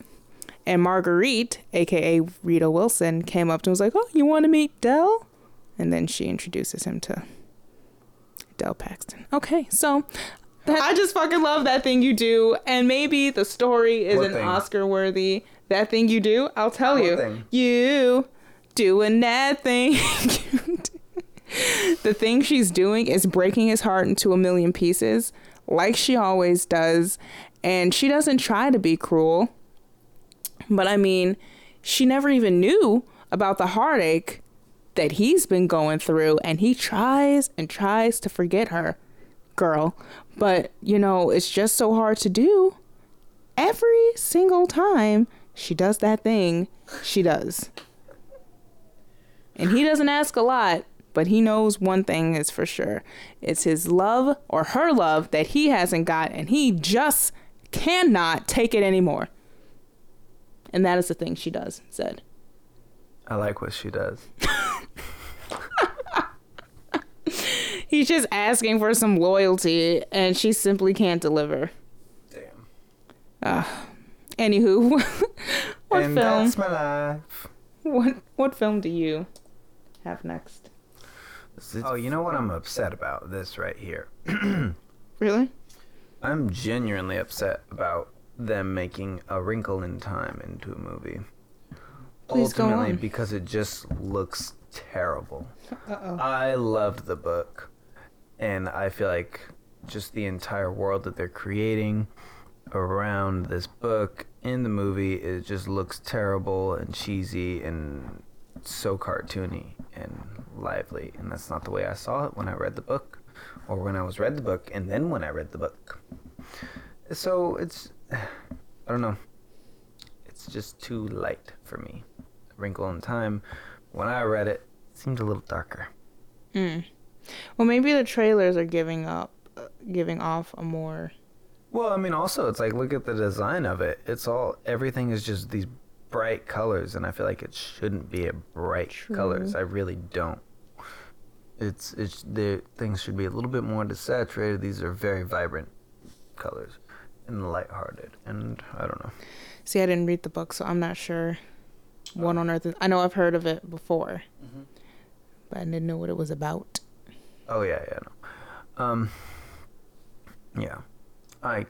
S1: And Marguerite, aka Rita Wilson, came up to him and was like, "Oh, you want to meet Del? And then she introduces him to Del Paxton. Okay, so that, I just fucking love that thing you do, and maybe the story isn't? Oscar worthy. That thing you do, I'll tell
S2: What
S1: you,
S2: thing?
S1: you doing that thing. the thing she's doing is breaking his heart into a million pieces, like she always does, and she doesn't try to be cruel. But I mean, she never even knew about the heartache that he's been going through, and he tries and tries to forget her, girl. But, you know, it's just so hard to do. Every single time she does that thing, she does. And he doesn't ask a lot, but he knows one thing is for sure. It's his love or her love that he hasn't got, and he just cannot take it anymore. And that is the thing she does, said.
S2: I like what she does.
S1: He's just asking for some loyalty, and she simply can't deliver.
S2: Damn.
S1: Anywho, what
S2: and
S1: film?
S2: that's my life.
S1: What what film do you have next?
S2: Oh, you know what I'm upset about? This right here.
S1: Really?
S2: I'm genuinely upset about them making A Wrinkle in Time into a movie.
S1: Please go
S2: Ultimately,
S1: on.
S2: because it just looks terrible.
S1: Uh-oh.
S2: I loved the book, and I feel like just the entire world that they're creating around this book in the movie it just looks terrible and cheesy and so cartoony and lively and that's not the way I saw it when I read the book or when I was read the book and then when I read the book so it's I don't know it's just too light for me Wrinkle in Time when I read it, it seemed a little darker
S1: Mm. Well, maybe the trailers are giving up, uh, giving off a more.
S2: Well, I mean, also, it's like look at the design of it. It's all everything is just these bright colors, and I feel like it shouldn't be a bright colors. I really don't. It's it's the things should be a little bit more desaturated. These are very vibrant colors and lighthearted, and I don't know.
S1: See, I didn't read the book, so I'm not sure what on earth. Is, I know I've heard of it before, but I didn't know what it was about.
S2: Oh yeah, yeah, no. Um, yeah, I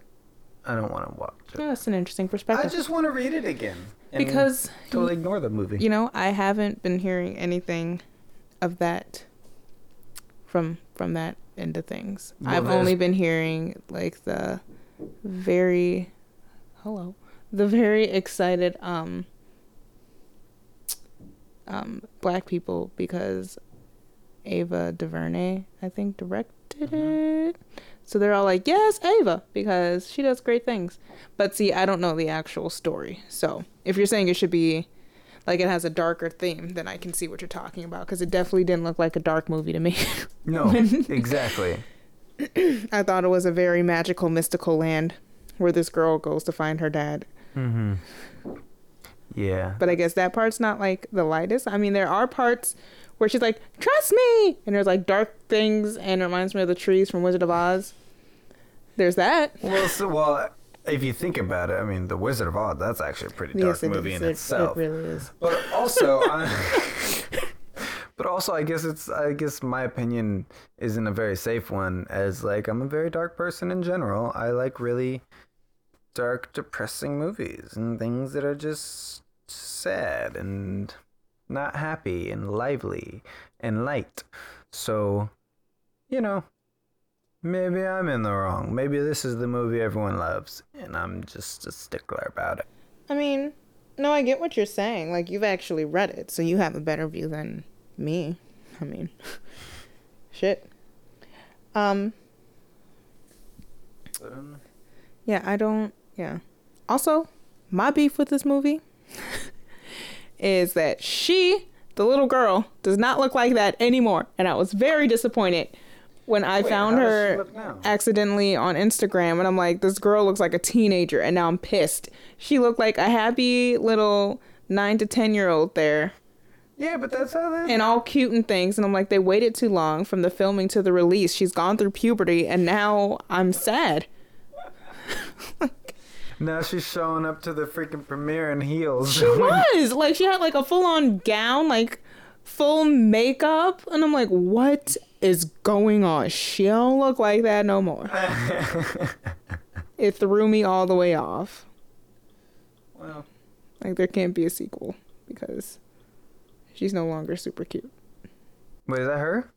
S2: I don't want to watch it.
S1: Yeah, that's an interesting perspective.
S2: I just want to read it again
S1: because
S2: totally ignore the movie.
S1: you know I haven't been hearing anything of that from from that end of things.
S2: Well,
S1: I've only been hearing like the very hello the very excited um um black people because Ava DuVernay I think directed it. So they're all like, "Yes, Ava," because she does great things. But see, I don't know the actual story. So if you're saying it should be like it has a darker theme, then I can see what you're talking about because it definitely didn't look like a dark movie to me.
S2: no, exactly.
S1: I thought it was a very magical, mystical land where this girl goes to find her dad.
S2: Mm-hmm. Yeah.
S1: But I guess that part's not like the lightest. I mean, there are parts where she's like, "Trust me," and there's like dark things, and it reminds me of the trees from Wizard of Oz. There's that.
S2: Well, so well, if you think about it, I mean, The Wizard of Oz. That's actually a pretty dark
S1: yes, it
S2: movie
S1: is.
S2: in
S1: It-
S2: itself.
S1: It really is.
S2: But also, I, but also, I guess it's. I guess my opinion isn't a very safe one. As like, I'm a very dark person in general. I like really dark, depressing movies and things that are just sad and not happy and lively and light. So, you know, maybe I'm in the wrong. Maybe this is the movie everyone loves, and I'm just a stickler about it.
S1: I mean, no, I get what you're saying. Like you've actually read it, so you have a better view than me. I mean, shit. Um, yeah, I don't. Yeah. Also, my beef with this movie is that she, the little girl, does not look like that anymore, and I was very disappointed when I
S2: Wait,
S1: found
S2: how does she
S1: her accidentally on Instagram, and I'm like, this girl looks like a teenager, and now I'm pissed. She looked like a happy little nine to ten year old there,
S2: Yeah, but that's how they.
S1: and all cute and things, and I'm like, they waited too long from the filming to the release. She's gone through puberty, and now I'm sad.
S2: Now she's showing up to the freaking premiere in heels.
S1: She was like she had like a full on gown, like full makeup, and I'm like, what is going on? She don't look like that no more. it threw me all the way off.
S2: well,
S1: Like there can't be a sequel because she's no longer super cute.
S2: wait, is that her?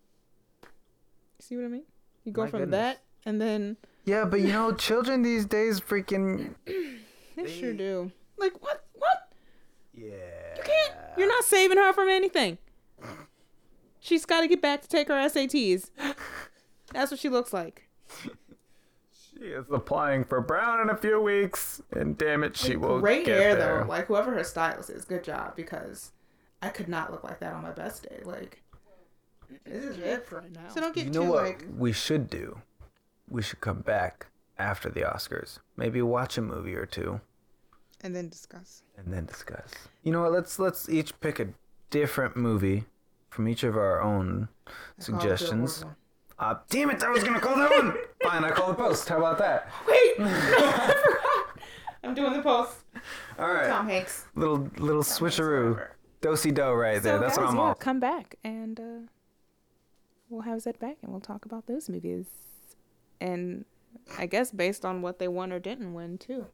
S1: See what I mean? You go
S2: My
S1: from
S2: goodness.
S1: that and then
S2: Yeah, but you know, children these days freaking.
S1: they sure do. Like what? What?
S2: Yeah.
S1: You can't. You're not saving her from anything. She's got to get back to take her SATs. That's what she looks like.
S2: She is applying for Brown in a few weeks, and damn it, she will
S1: Great
S2: get
S1: hair
S2: there.
S1: though. Like whoever her stylist is, good job because I could not look like that on my best day. Like this is it for right now. So don't get
S2: You know
S1: too
S2: what
S1: like.
S2: we should do? We should come back after the Oscars. Maybe watch a movie or two,
S1: And then discuss.
S2: and then discuss. You know what? Let's let's each pick a different movie from each of our own suggestions. Uh, damn it! I was gonna call that one. Fine, I call the post. How about that?
S1: Wait, no, I forgot. I'm doing the post.
S2: All right,
S1: Tom Hanks.
S2: little little switcheroo,
S1: whatever.
S2: dosey do right there.
S1: So
S2: That's
S1: guys,
S2: what I'm
S1: yeah,
S2: all.
S1: Come back and uh, we'll have Zed back and we'll talk about those movies. And I guess based on what they won or didn't win too.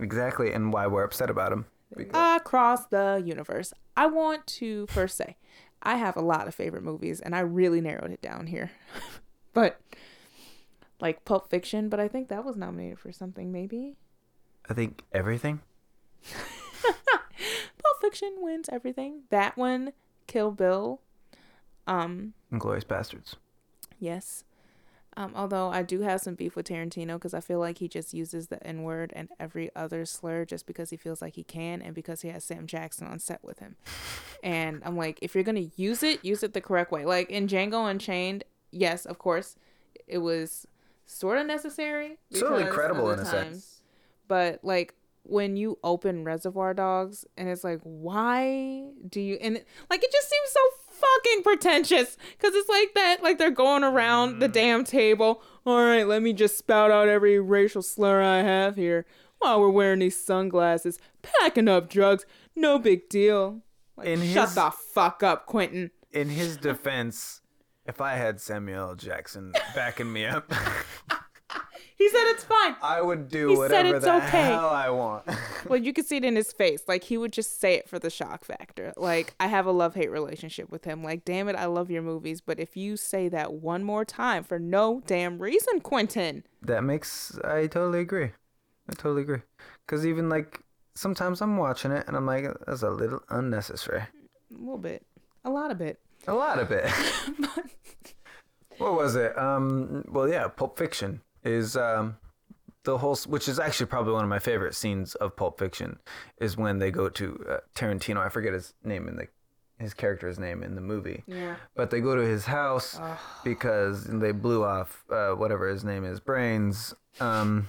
S2: Exactly, and why we're upset about him.
S1: Across the universe. I want to first say I have a lot of favorite movies and I really narrowed it down here. but like Pulp Fiction, but I think that was nominated for something maybe.
S2: I think everything.
S1: Pulp Fiction wins everything. That one, Kill Bill. Um,
S2: Inglourious Basterds.
S1: Yes. Um, although I do have some beef with Tarantino because I feel like he just uses the N word and every other slur just because he feels like he can and because he has Sam Jackson on set with him. And I'm like, if you're going to use it, use it the correct way. Like in Django Unchained, yes, of course, it was sort of necessary.
S2: Totally credible in a sense.
S1: But like when you open Reservoir Dogs and it's like, why do you? And it, like it just seems so fucking pretentious because it's like that. Like they're going around the mm-hmm. damn table. All right, let me just spout out every racial slur I have here while we're wearing these sunglasses, packing up drugs. No big deal. Like,
S2: In
S1: shut
S2: his-
S1: the fuck up, Quentin.
S2: In his defense, if I had Samuel L. Jackson backing me up,
S1: He said it's fine.
S2: I would do
S1: He said
S2: whatever
S1: it's
S2: the
S1: okay.
S2: hell I want.
S1: Well, you could see it in his face. Like he would just say it for the shock factor. Like I have a love hate relationship with him. Like, damn it, I love your movies, but if you say that one more time for no damn reason, Quentin.
S2: that makes I totally agree. I totally agree. Cause even like sometimes I'm watching it and I'm like, that's a little unnecessary.
S1: A little bit. A lot of it.
S2: A lot of it. what was it? Um. Well, yeah. Pulp Fiction is um the whole, which is actually probably one of my favorite scenes of Pulp Fiction, is when they go to uh, Tarantino. I forget his name in the his character's name in the movie.
S1: Yeah.
S2: But they go to his house because they blew off uh, whatever his name is, brains. Um,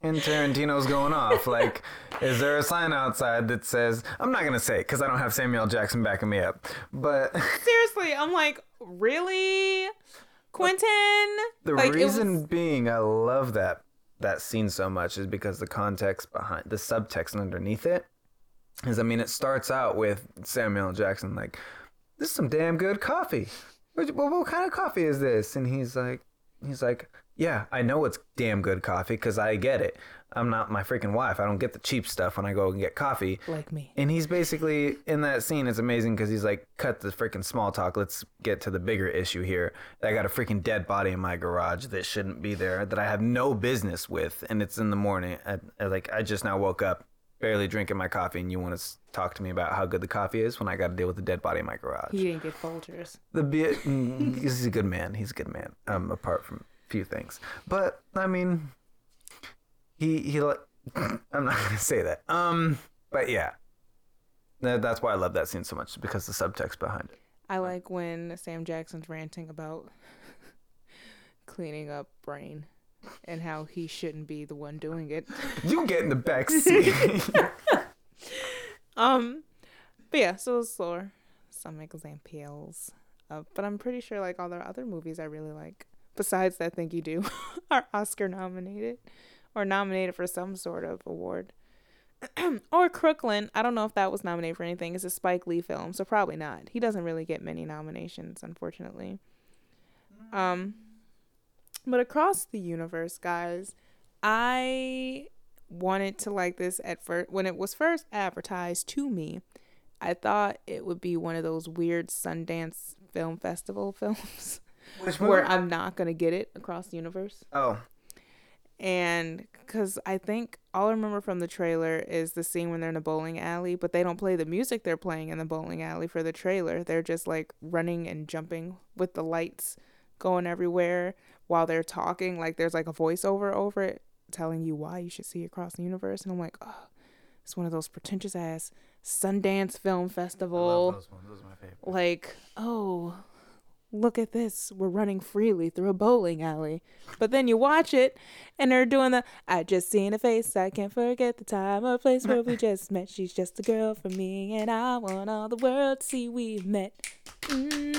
S2: and Tarantino's going off. Like, is there a sign outside that says, I'm not going to say because I don't have Samuel Jackson backing me up. But
S1: Seriously, I'm like, really? Quentin?
S2: the
S1: like, it was-
S2: reason being I love that that scene so much is because the context behind the subtext underneath it is I mean it starts out with Samuel Jackson like this is some damn good coffee. What, what, what kind of coffee is this? And he's like he's like yeah, I know it's damn good coffee cuz I get it. I'm not my freaking wife. I don't get the cheap stuff when I go and get coffee.
S1: like me.
S2: And he's basically in that scene. It's amazing because he's like, cut the freaking small talk. Let's get to the bigger issue here. I got a freaking dead body in my garage that shouldn't be there, that I have no business with, and it's in the morning. I, I, like I just now woke up, barely drinking my coffee, and you want to talk to me about how good the coffee is when I got to deal with the dead body in my garage.
S1: He didn't get Folgers.
S2: The be- mm, he's a good man. He's a good man. Um, apart from a few things, but I mean, he he. I'm not gonna say that. Um, but yeah, that's why I love that scene so much because the subtext behind it.
S1: I like when Sam Jackson's ranting about cleaning up brain and how he shouldn't be the one doing it.
S2: You get in the back seat.
S1: Um, but yeah, so it's slower. Some examples. Uh, but I'm pretty sure like all the other movies I really like, besides that Think You Do, are Oscar nominated or nominated for some sort of award. or Crooklyn. I don't know if that was nominated for anything. It's a Spike Lee film, so probably not. He doesn't really get many nominations, unfortunately. Um, but across the universe, guys, I wanted to like this at first when it was first advertised to me. I thought it would be one of those weird Sundance Film Festival films where I'm not gonna get it across the universe.
S2: Oh,
S1: And because I think all I remember from the trailer is the scene when they're in a bowling alley, but they don't play the music they're playing in the bowling alley for the trailer. They're just like running and jumping with the lights going everywhere while they're talking. Like there's like a voiceover over it telling you why you should see Across the Universe. And I'm like, oh, it's one of those pretentious ass Sundance Film
S2: I love
S1: Festival
S2: those ones. Those are my favorite.
S1: like, oh, look at this. We're running freely through a bowling alley. But then you watch it and they're doing the I just seen a face. I can't forget the time or place where we just met. She's just a girl for me and I want all the world to see we've met. mm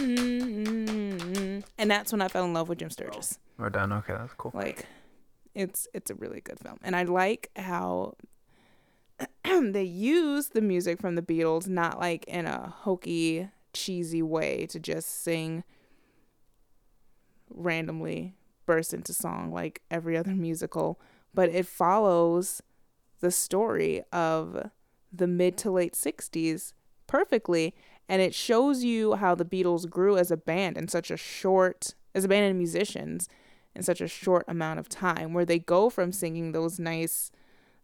S1: And that's when I fell in love with Jim Sturgess.
S2: We're done. Okay, that's cool.
S1: Like it's it's a really good film. And I like how they use the music from the Beatles not like in a hokey, cheesy way to just sing randomly burst into song like every other musical, but it follows the story of the mid to late 60s perfectly and it shows you how the Beatles grew as a band in such a short as a band of musicians in such a short amount of time where they go from singing those nice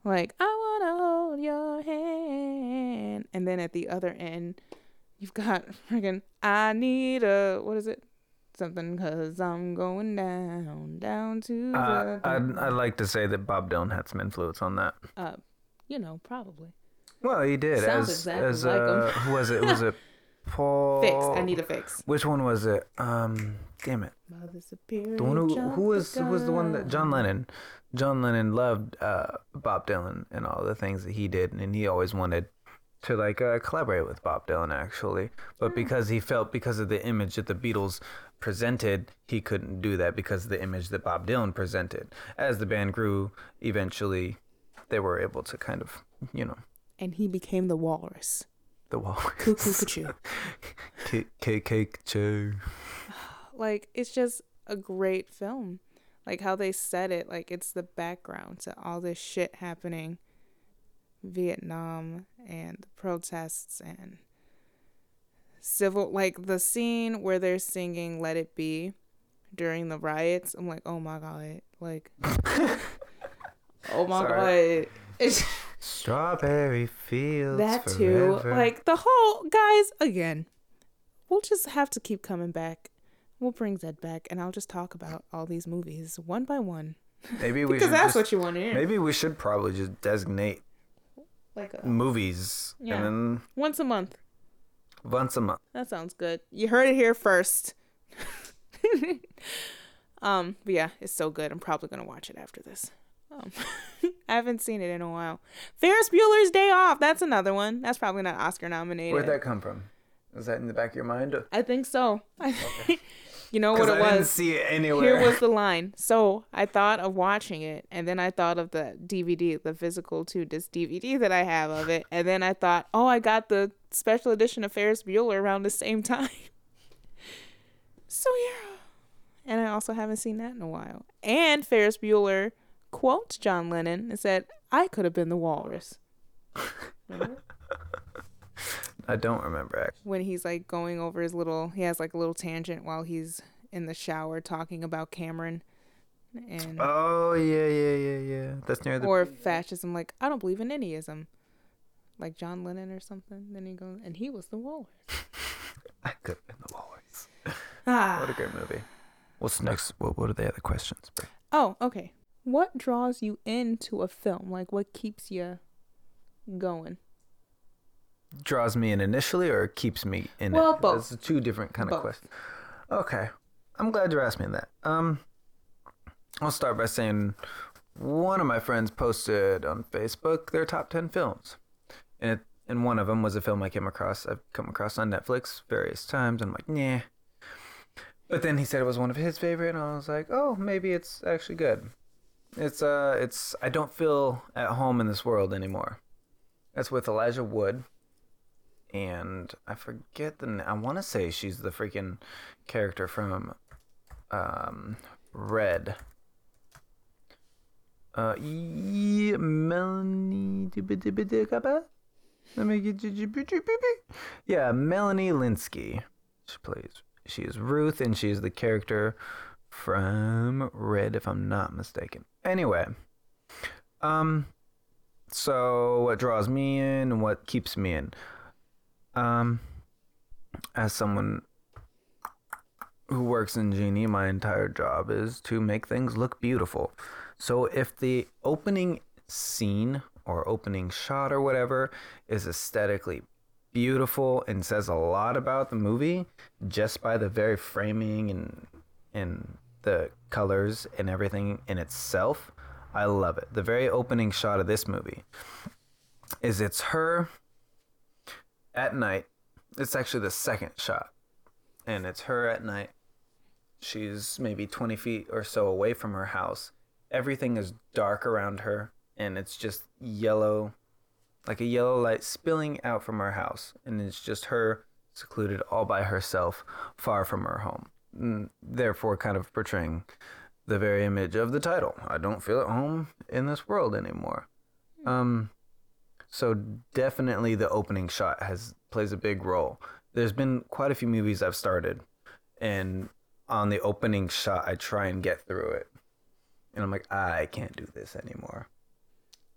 S1: like I want to hold your hand and then at the other end you've got freaking I need a what is it something cuz I'm going down down to
S2: Uh,
S1: the
S2: I'd, I'd like to say that Bob Dylan had some influence on that.
S1: uh you know probably
S2: Well, he did.
S1: Sounds
S2: as
S1: exactly
S2: as
S1: like him.
S2: uh, who was it? Was it Paul?
S1: fix I need a fix
S2: Which one was it? Um, damn it.
S1: Mother Superior
S2: The one who, who was who was the one that John. Lennon. John Lennon loved uh, Bob Dylan and all the things that he did, and he always wanted to like uh, collaborate with Bob Dylan actually. But because he felt because of the image that the Beatles presented, he couldn't do that because of the image that Bob Dylan presented. As the band grew, eventually they were able to kind of, you know,
S1: and he became the walrus
S2: the wall.
S1: cuckoo cuckoo
S2: chew.
S1: like it's just a great film like how they said it like it's the background to all this shit happening vietnam and the protests and civil like the scene where they're singing let it be during the riots i'm like oh my god like oh my
S2: Sorry.
S1: god it's
S2: Strawberry fields.
S1: that too like the whole guys again we'll just have to keep coming back we'll bring zed back and i'll just talk about all these movies one by one
S2: maybe we
S1: because
S2: should
S1: that's
S2: just,
S1: what you want to hear
S2: maybe we should probably just designate
S1: like a,
S2: movies
S1: Yeah.
S2: and then
S1: once a month
S2: once a month.
S1: that sounds good. You heard it here first. Um but yeah it's so good. I'm probably gonna watch it after this. Um, i haven't seen it in a while. Ferris bueller's day off. That's another one. That's probably not oscar nominated.
S2: Where'd that come from? Is that in the back of your mind?
S1: i think so you know what it
S2: I didn't
S1: was
S2: see it anywhere.
S1: Here was the line. So I thought of watching it, and then I thought of the DVD, the physical two disc DVD that I have of it, and then I thought, oh, I got the special edition of Ferris Bueller around the same time. so yeah, and I also haven't seen that in a while. And Ferris Bueller quotes John Lennon and said, "I could have been the walrus."
S2: I don't remember actually.
S1: when he's like going over his little he has like a little tangent while he's in the shower talking about Cameron and
S2: Oh yeah, yeah, yeah, yeah. That's near the.
S1: or fascism like I don't believe in anyism like John Lennon or something then he goes and he was the walrus
S2: I could have been the walrus. What
S1: ah
S2: a great movie. What's next? What What are the other questions?
S1: Oh okay what draws you into a film like what keeps you going
S2: Draws me in initially, or keeps me in
S1: Well,
S2: it?
S1: both.
S2: That's two different kind of
S1: Both.
S2: questions. Okay, I'm glad you're asking me that. Um, I'll start by saying one of my friends posted on Facebook their top ten films, and it, and one of them was a film I came across. I've come across on Netflix various times. And I'm like, nah. But then he said it was one of his favorite, and I was like, oh, maybe it's actually good. It's uh, it's I don't feel at home in this world anymore. That's with Elijah Wood, and I forget the. I want to say she's the freaking character from, um, Red. Uh, Melanie. Let me get. Yeah, Melanie Lynskey. She plays. She is Ruth, and she is the character from Red, if I'm not mistaken. Anyway, um, so what draws me in and what keeps me in? Um, as someone who works in Genie, my entire job is to make things look beautiful. So if the opening scene or opening shot or whatever is aesthetically beautiful and says a lot about the movie just by the very framing and and the colors and everything in itself, I love it. The very opening shot of this movie is it's her at night. It's actually the second shot. And it's her at night. She's maybe 20 feet or so away from her house. Everything is dark around her, and it's just yellow, like a yellow light spilling out from her house. And it's just her secluded all by herself, far from her home. And therefore, kind of portraying the very image of the title. I don't feel at home in this world anymore. Um, so definitely the opening shot has plays a big role. There's been quite a few movies I've started, and on the opening shot, I try and get through it, and I'm like, I can't do this anymore.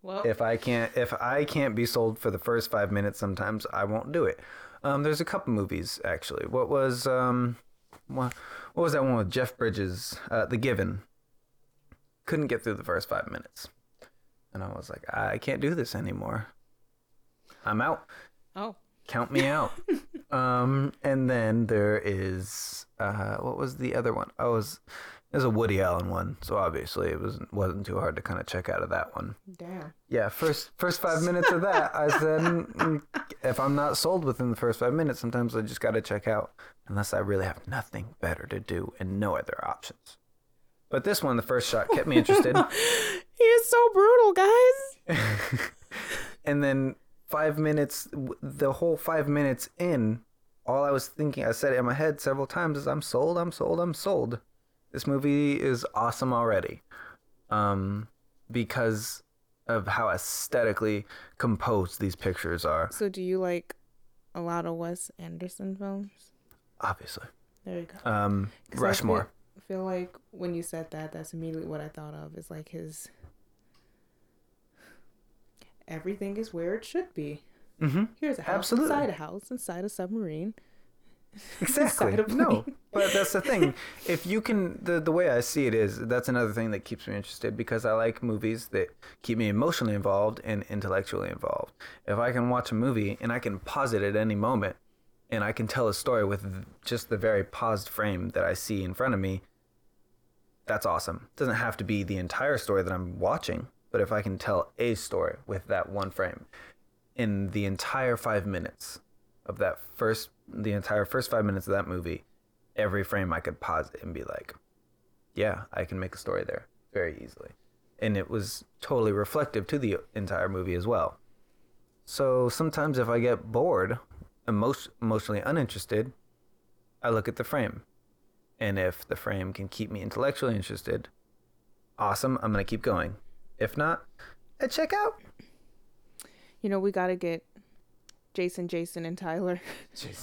S1: Well,
S2: If I can't, if I can't be sold for the first five minutes, sometimes I won't do it. Um, there's a couple movies actually. What was um, what, what was that one with Jeff Bridges? Uh, The Giver. Couldn't get through the first five minutes, and I was like, I can't do this anymore. I'm out.
S1: oh,
S2: Count me out. um, and then there is uh, what was the other one? Oh, it was there's a Woody Allen one, so obviously it wasn't wasn't too hard to kind of check out of that one.
S1: damn.
S2: Yeah, first first five minutes of that, I said, "Mm, mm, if I'm not sold within the first five minutes, sometimes I just got to check out, unless I really have nothing better to do and no other options. But this one, the first shot, kept me interested,
S1: He is so brutal, guys.
S2: and then five minutes, the whole five minutes in, all I was thinking, I said it in my head several times, is I'm sold, I'm sold, I'm sold. This movie is awesome already, um, because of how aesthetically composed these pictures are.
S1: So, do you like a lot of Wes Anderson films?
S2: Obviously.
S1: There you go.
S2: Um,
S1: 'Cause I
S2: Rushmore.
S1: feel, feel like when you said that, that's immediately what I thought of. Is like his. Everything is where it should be.
S2: Mm-hmm.
S1: Here's a house
S2: Absolutely.
S1: inside a house inside a submarine.
S2: Exactly.
S1: A
S2: No, but that's the thing. If you can, the the way I see it is, that's another thing that keeps me interested because I like movies that keep me emotionally involved and intellectually involved. If I can watch a movie and I can pause it at any moment, and I can tell a story with just the very paused frame that I see in front of me, that's awesome. It doesn't have to be the entire story that I'm watching, but if I can tell a story with that one frame, in the entire five minutes of that first, the entire first five minutes of that movie, every frame I could pause it and be like, yeah, I can make a story there very easily. And it was totally reflective to the entire movie as well. So sometimes if I get bored, emo- emotionally uninterested, I look at the frame. And if the frame can keep me intellectually interested, awesome, I'm going to keep going. If not, I check out.
S1: You know, we gotta get Jason, Jason, and Tyler.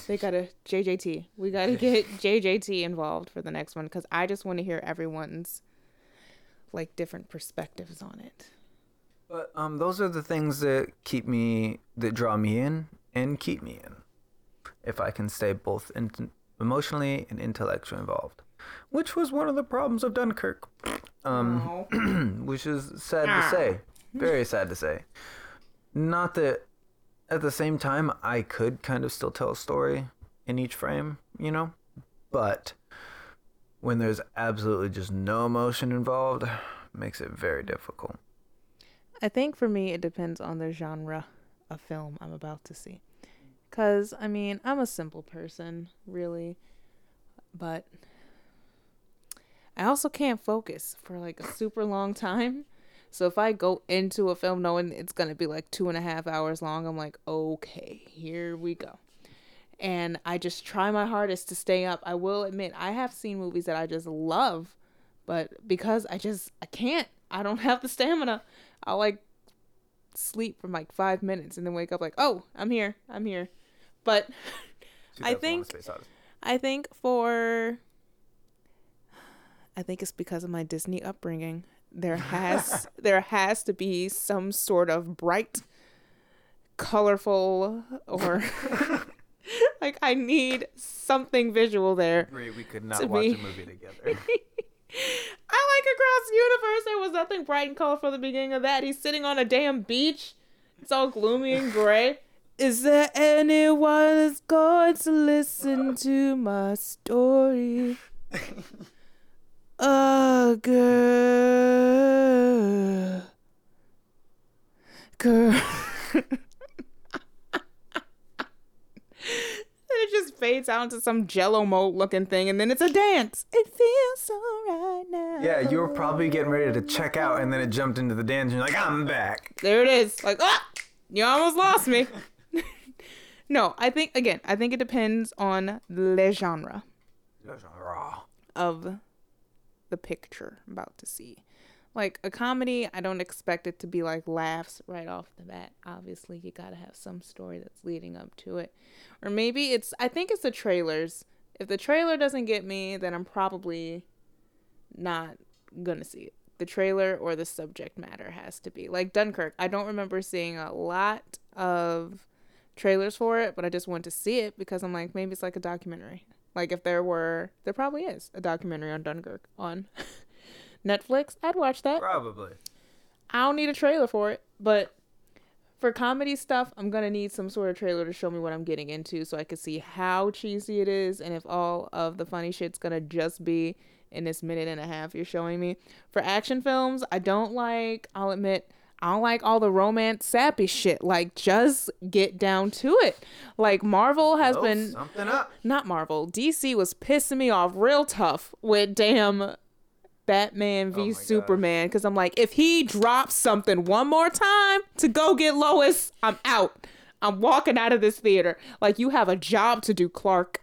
S1: They gotta JJT. We gotta get JJT involved for the next one because I just want to hear everyone's like different perspectives on it.
S2: But um, those are the things that keep me, that draw me in and keep me in. If I can stay both in- emotionally and intellectually involved, which was one of the problems of Dunkirk, um, which is sad to say, very sad to say. Not that at the same time I could kind of still tell a story in each frame, you know, but when there's absolutely just no emotion involved, makes it very difficult.
S1: I think for me, it depends on the genre of film I'm about to see. Because, I mean, I'm a simple person, really. But I also can't focus for like a super long time. So if I go into a film knowing it's gonna be like two and a half hours long, I'm like, okay, here we go. And I just try my hardest to stay up. I will admit I have seen movies that I just love, but because I just I can't, I don't have the stamina. I'll like sleep for like five minutes and then wake up like, oh, I'm here, I'm here. But I think I think for I think it's because of my Disney upbringing. There has there has to be some sort of bright, colorful or like I need something visual there.
S2: We could not watch
S1: me.
S2: a movie together.
S1: I like across the universe. There was nothing bright and colorful at the beginning of that. He's sitting on a damn beach. It's all gloomy and gray. Is there anyone that's going to listen to my story? A girl. Girl. and it just fades out into some jello mold looking thing and then it's a dance. It feels so right now.
S2: yeah, you were probably getting ready to check out, and then it jumped into the dance, and you're like, I'm back.
S1: There it is. Like, ah, you almost lost me. no, I think again, I think it depends on the genre
S2: Raw.
S1: of the picture I'm about to see. Like a comedy, I don't expect it to be like laughs right off the bat. Obviously, you got to have some story that's leading up to it. Or maybe it's I think it's the trailers. If the trailer doesn't get me, then I'm probably not to see it. The trailer or the subject matter has to be. Like Dunkirk, I don't remember seeing a lot of trailers for it, but I just went to see it because I'm like maybe it's like a documentary. Like if there were, there probably is a documentary on Dunkirk on Netflix. I'd watch that.
S2: Probably.
S1: I don't need a trailer for it, but for comedy stuff, I'm gonna need some sort of trailer to show me what I'm getting into, so I can see how cheesy it is, and if all of the funny shit's gonna just be in this minute and a half you're showing me. For action films, I don't like. I'll admit. I don't like all the romance sappy shit. Like, just get down to it. Like, Marvel has
S2: Oh,
S1: been
S2: something up.
S1: not Marvel. DC was pissing me off real tough with damn Batman v
S2: Oh
S1: Superman because I'm like, if he drops something one more time to go get Lois, I'm out. I'm walking out of this theater. Like, you have a job to do, Clark.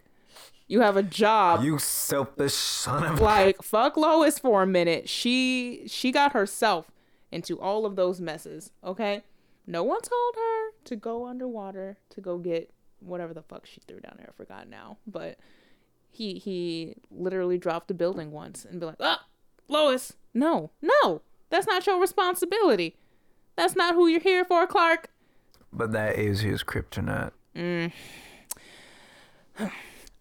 S1: You have a job.
S2: You selfish son of.
S1: like, fuck Lois for a minute. She she got herself into all of those messes. Okay, no one told her to go underwater to go get whatever the fuck she threw down there. I forgot now, but he he literally dropped a building once and be like, ah, Lois, no, no, that's not your responsibility. That's not who you're here for, Clark.
S2: But that is his kryptonite. Mm.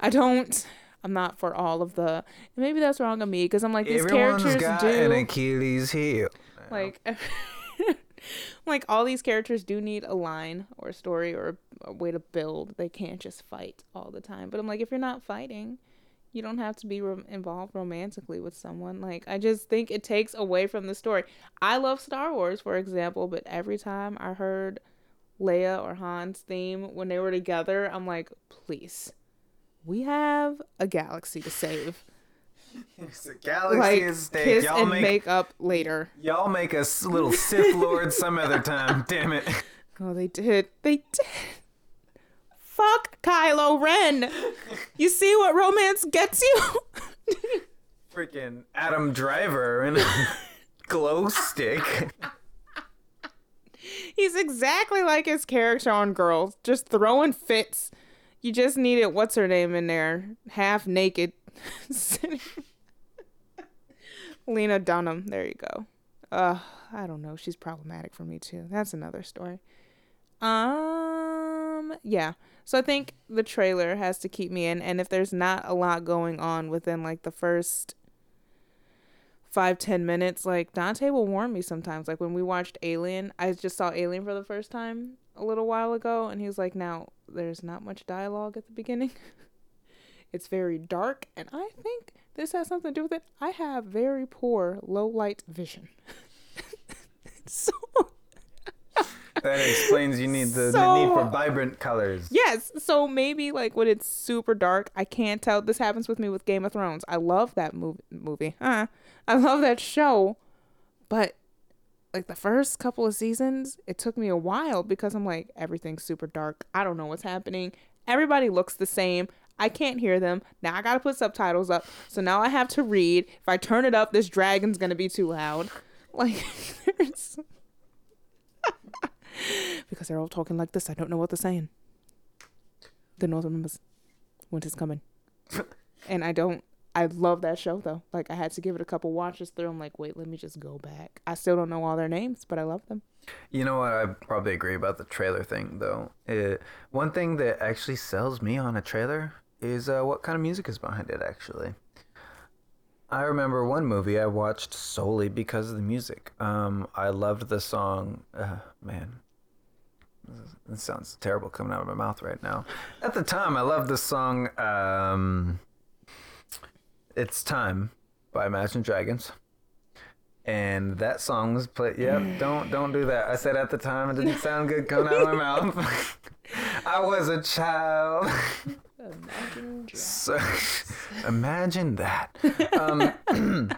S1: I don't. I'm not for all of the. Maybe that's wrong of me because I'm like these
S2: Everyone's
S1: characters
S2: got
S1: do.
S2: an Achilles heel.
S1: Like like all these characters do need a line or a story or a way to build. They can't just fight all the time. But i'm like if you're not fighting you don't have to be involved romantically with someone. Like i just think it takes away from the story. I love star wars for example but every time i heard leia or han's theme when they were together i'm like please we have a galaxy to save
S2: It's a galaxy
S1: like
S2: stake.
S1: kiss
S2: Y'all
S1: and
S2: make
S1: make up later
S2: y'all make a little Sith Lord some other time. Damn it.
S1: Oh, they did. They did. Fuck Kylo Ren. You see what romance gets you?
S2: Freaking Adam Driver and a glow stick.
S1: He's exactly like his character on Girls, just throwing fits. You just needed what's her name in there, half naked. Lena Dunham. There you go. Uh, I don't know. She's problematic for me too. That's another story. Um, yeah. So I think the trailer has to keep me in, and if there's not a lot going on within like the first five ten minutes, like Dante will warn me sometimes. Like when we watched Alien, I just saw Alien for the first time a little while ago, and he was like, "Now there's not much dialogue at the beginning. it's very dark, and I think this has something to do with it. I have very poor low light vision, so."
S2: that explains you need the, the need for vibrant colors.
S1: Yes, so maybe like when it's super dark, I can't tell. This happens with me with Game of Thrones. I love that mov- movie. Uh, I love that show, but like the first couple of seasons, it took me a while because I'm like everything's super dark. I don't know what's happening. Everybody looks the same. I can't hear them. Now I got to put subtitles up. So now I have to read. If I turn it up, this dragon's going to be too loud. Like there's because they're all talking like this. I don't know what they're saying. The Northern Members, winter's coming, and I don't. I love that show though. Like I had to give it a couple watches through. I'm like, wait, let me just go back. I still don't know all their names, but I love them.
S2: You know what? I probably agree about the trailer thing, though. It, one thing that actually sells me on a trailer is uh, what kind of music is behind it, actually. I remember one movie I watched solely because of the music. Um, I loved the song. Uh, man, this sounds terrible coming out of my mouth right now. At the time, I loved the song um, "It's Time" by Imagine Dragons and that song was played. Yep, don't don't do that. I said at the time it didn't sound good coming out of my mouth. I was a child. So imagine that. Um,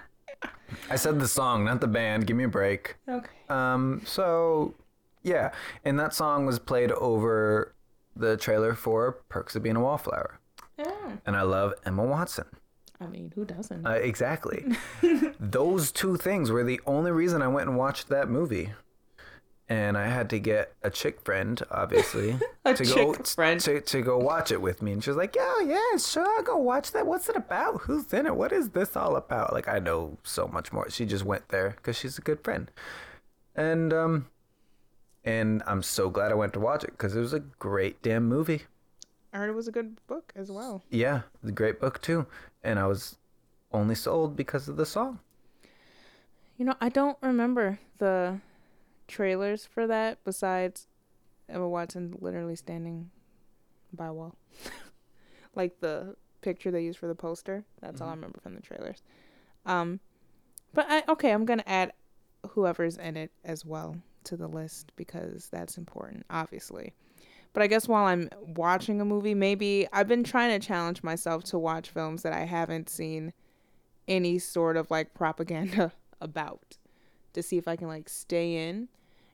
S2: I said the song, not the band. Give me a break.
S1: Okay.
S2: Um, so yeah, and that song was played over the trailer for Perks of Being a Wallflower,
S1: Oh,
S2: and I love Emma Watson.
S1: I mean, who doesn't?
S2: Uh, exactly. Those two things were the only reason I went and watched that movie. And I had to get a chick friend, obviously,
S1: A
S2: to go
S1: friend.
S2: to to go watch it with me. And she was like, "Yeah, yeah, sure, I'll go watch that. What's it about? Who's in it? What is this all about?" Like I know so much more. She just went there because she's a good friend, and um, and I'm so glad I went to watch it because it was a great damn movie.
S1: I heard it was a good book as well.
S2: Yeah, a great book too, and I was only sold because of the song.
S1: You know, I don't remember the trailers for that besides Emma Watson literally standing by a wall. like the picture they used for the poster. That's all I remember from the trailers. Um but I okay, I'm going to add whoever's in it as well to the list because that's important, obviously. But I guess while I'm watching a movie, maybe I've been trying to challenge myself to watch films that I haven't seen any sort of like propaganda about to see if I can like stay in.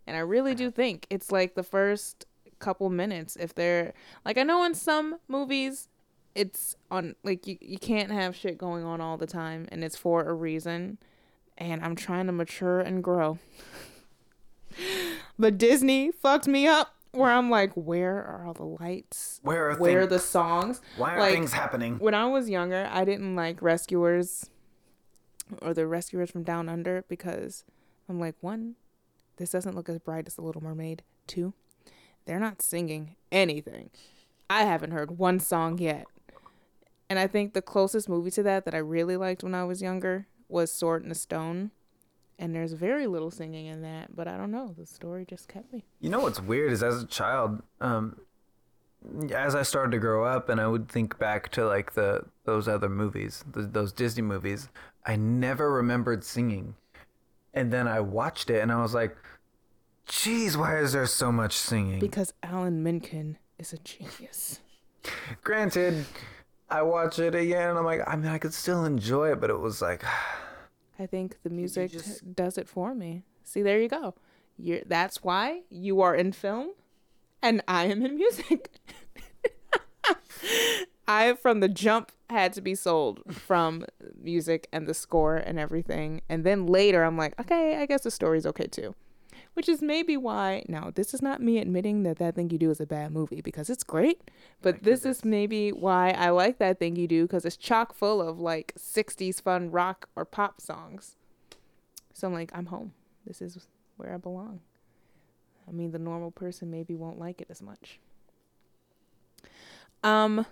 S1: And I really do uh-huh. think it's like the first couple minutes if they're like I know in some movies it's on like you, you can't have shit going on all the time and it's for a reason and I'm trying to mature and grow. but Disney fucked me up where I'm like where are all the lights?
S2: Where are
S1: Where are the songs?
S2: Why are
S1: like,
S2: things happening?
S1: when I was younger, I didn't like Rescuers or the Rescuers from Down Under because I'm like, one, this doesn't look as bright as The Little Mermaid. Two, they're not singing anything. I haven't heard one song yet. And I think the closest movie to that that I really liked when I was younger was Sword in the Stone. And there's very little singing in that, but I don't know. The story just kept me.
S2: You know what's weird is as a child, um, as I started to grow up, and I would think back to like the those other movies, th those Disney movies, I never remembered singing, and then I watched it and I was like, "Geez, why is there so much singing?"
S1: Because Alan Menken is a genius.
S2: Granted, I watch it again and I'm like, I mean, I could still enjoy it, but it was like,
S1: I think the music
S2: just-
S1: does it for me. See, there you go. You're, that's why you are in film and I am in music. I, from the jump, had to be sold from music and the score and everything. And then later, I'm like, okay, I guess the story's okay too. Which is maybe why, now, this is not me admitting that That Thing You Do is a bad movie because it's great. But this is maybe why I like That Thing You Do because it's chock full of like 60s fun rock or pop songs. So I'm like, I'm home. This is where I belong. I mean, the normal person maybe won't like it as much. Um,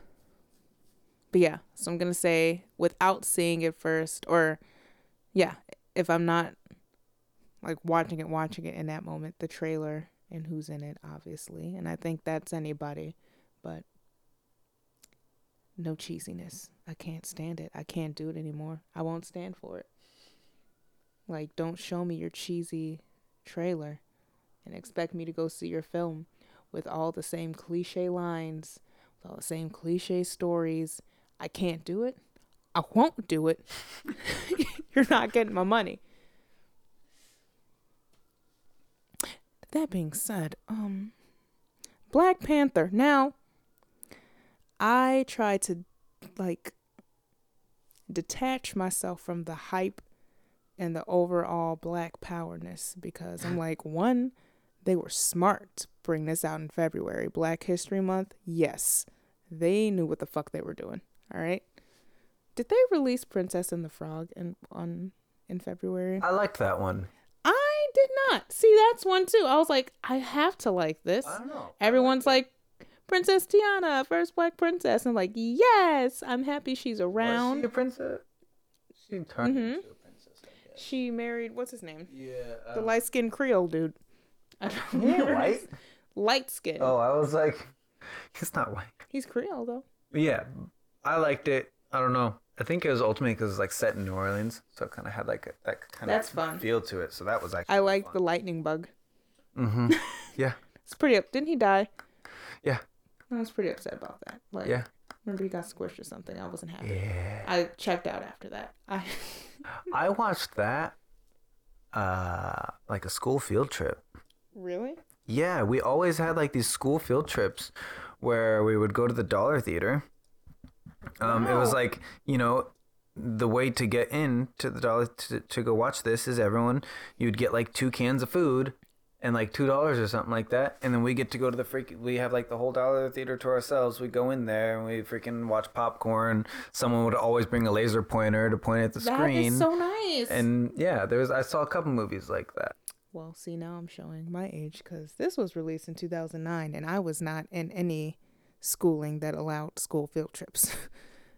S1: but yeah, so I'm gonna say without seeing it first, or yeah, if I'm not like watching it, watching it in that moment, the trailer and who's in it, obviously, and I think that's anybody, but no cheesiness. I can't stand it. I can't do it anymore. I won't stand for it. Like, don't show me your cheesy trailer and expect me to go see your film with all the same cliche lines, with all the same cliche stories. I can't do it. I won't do it. You're not getting my money. That being said, um Black Panther. Now I try to like detach myself from the hype and the overall black powerness because I'm like, one, they were smart to bring this out in February. Black History Month, yes. They knew what the fuck they were doing. All right. Did they release Princess and the Frog in on in February?
S2: I liked that one.
S1: I did not. See, that's one too. I was like, I have to like this.
S2: I don't know.
S1: Everyone's like, Princess Tiana, first black princess. I'm like, yes, I'm happy she's
S2: Was
S1: around.
S2: she a princess? She turned
S1: Mhm.
S2: into a princess. I guess.
S1: She married what's his name?
S2: Yeah.
S1: The
S2: um,
S1: light skinned Creole dude. I don't
S2: He white?
S1: Light skin.
S2: Oh, I was like, he's not white.
S1: He's Creole though.
S2: Yeah, I liked it. I don't know. I think it was ultimately because it's like set in New Orleans, so it kind of had like a, that kind
S1: That's
S2: of
S1: fun.
S2: feel to it. So that was actually.
S1: I like the lightning bug.
S2: Mm-hmm. Yeah.
S1: It's pretty up. Didn't he die?
S2: Yeah.
S1: I was pretty upset about that. Like,
S2: Yeah.
S1: remember he got squished or something. I wasn't happy.
S2: Yeah.
S1: I checked out after that. I
S2: I watched that, uh, like a school field trip.
S1: really.
S2: Yeah, we always had like these school field trips where we would go to the Dollar Theater. Um, It was like, you know, the way to get in to the Dollar to, to go watch this is everyone, you'd get like two cans of food and like $2 or something like that. And then we get to go to the freak, we have like the whole Dollar Theater to ourselves. We go in there and we freaking watch popcorn. Someone would always bring a laser pointer to point at the
S1: That
S2: screen.
S1: is so nice.
S2: and yeah, there was, I saw a couple movies like that.
S1: well, see now I'm showing my age because this was released in 2009, and I was not in any schooling that allowed school field trips.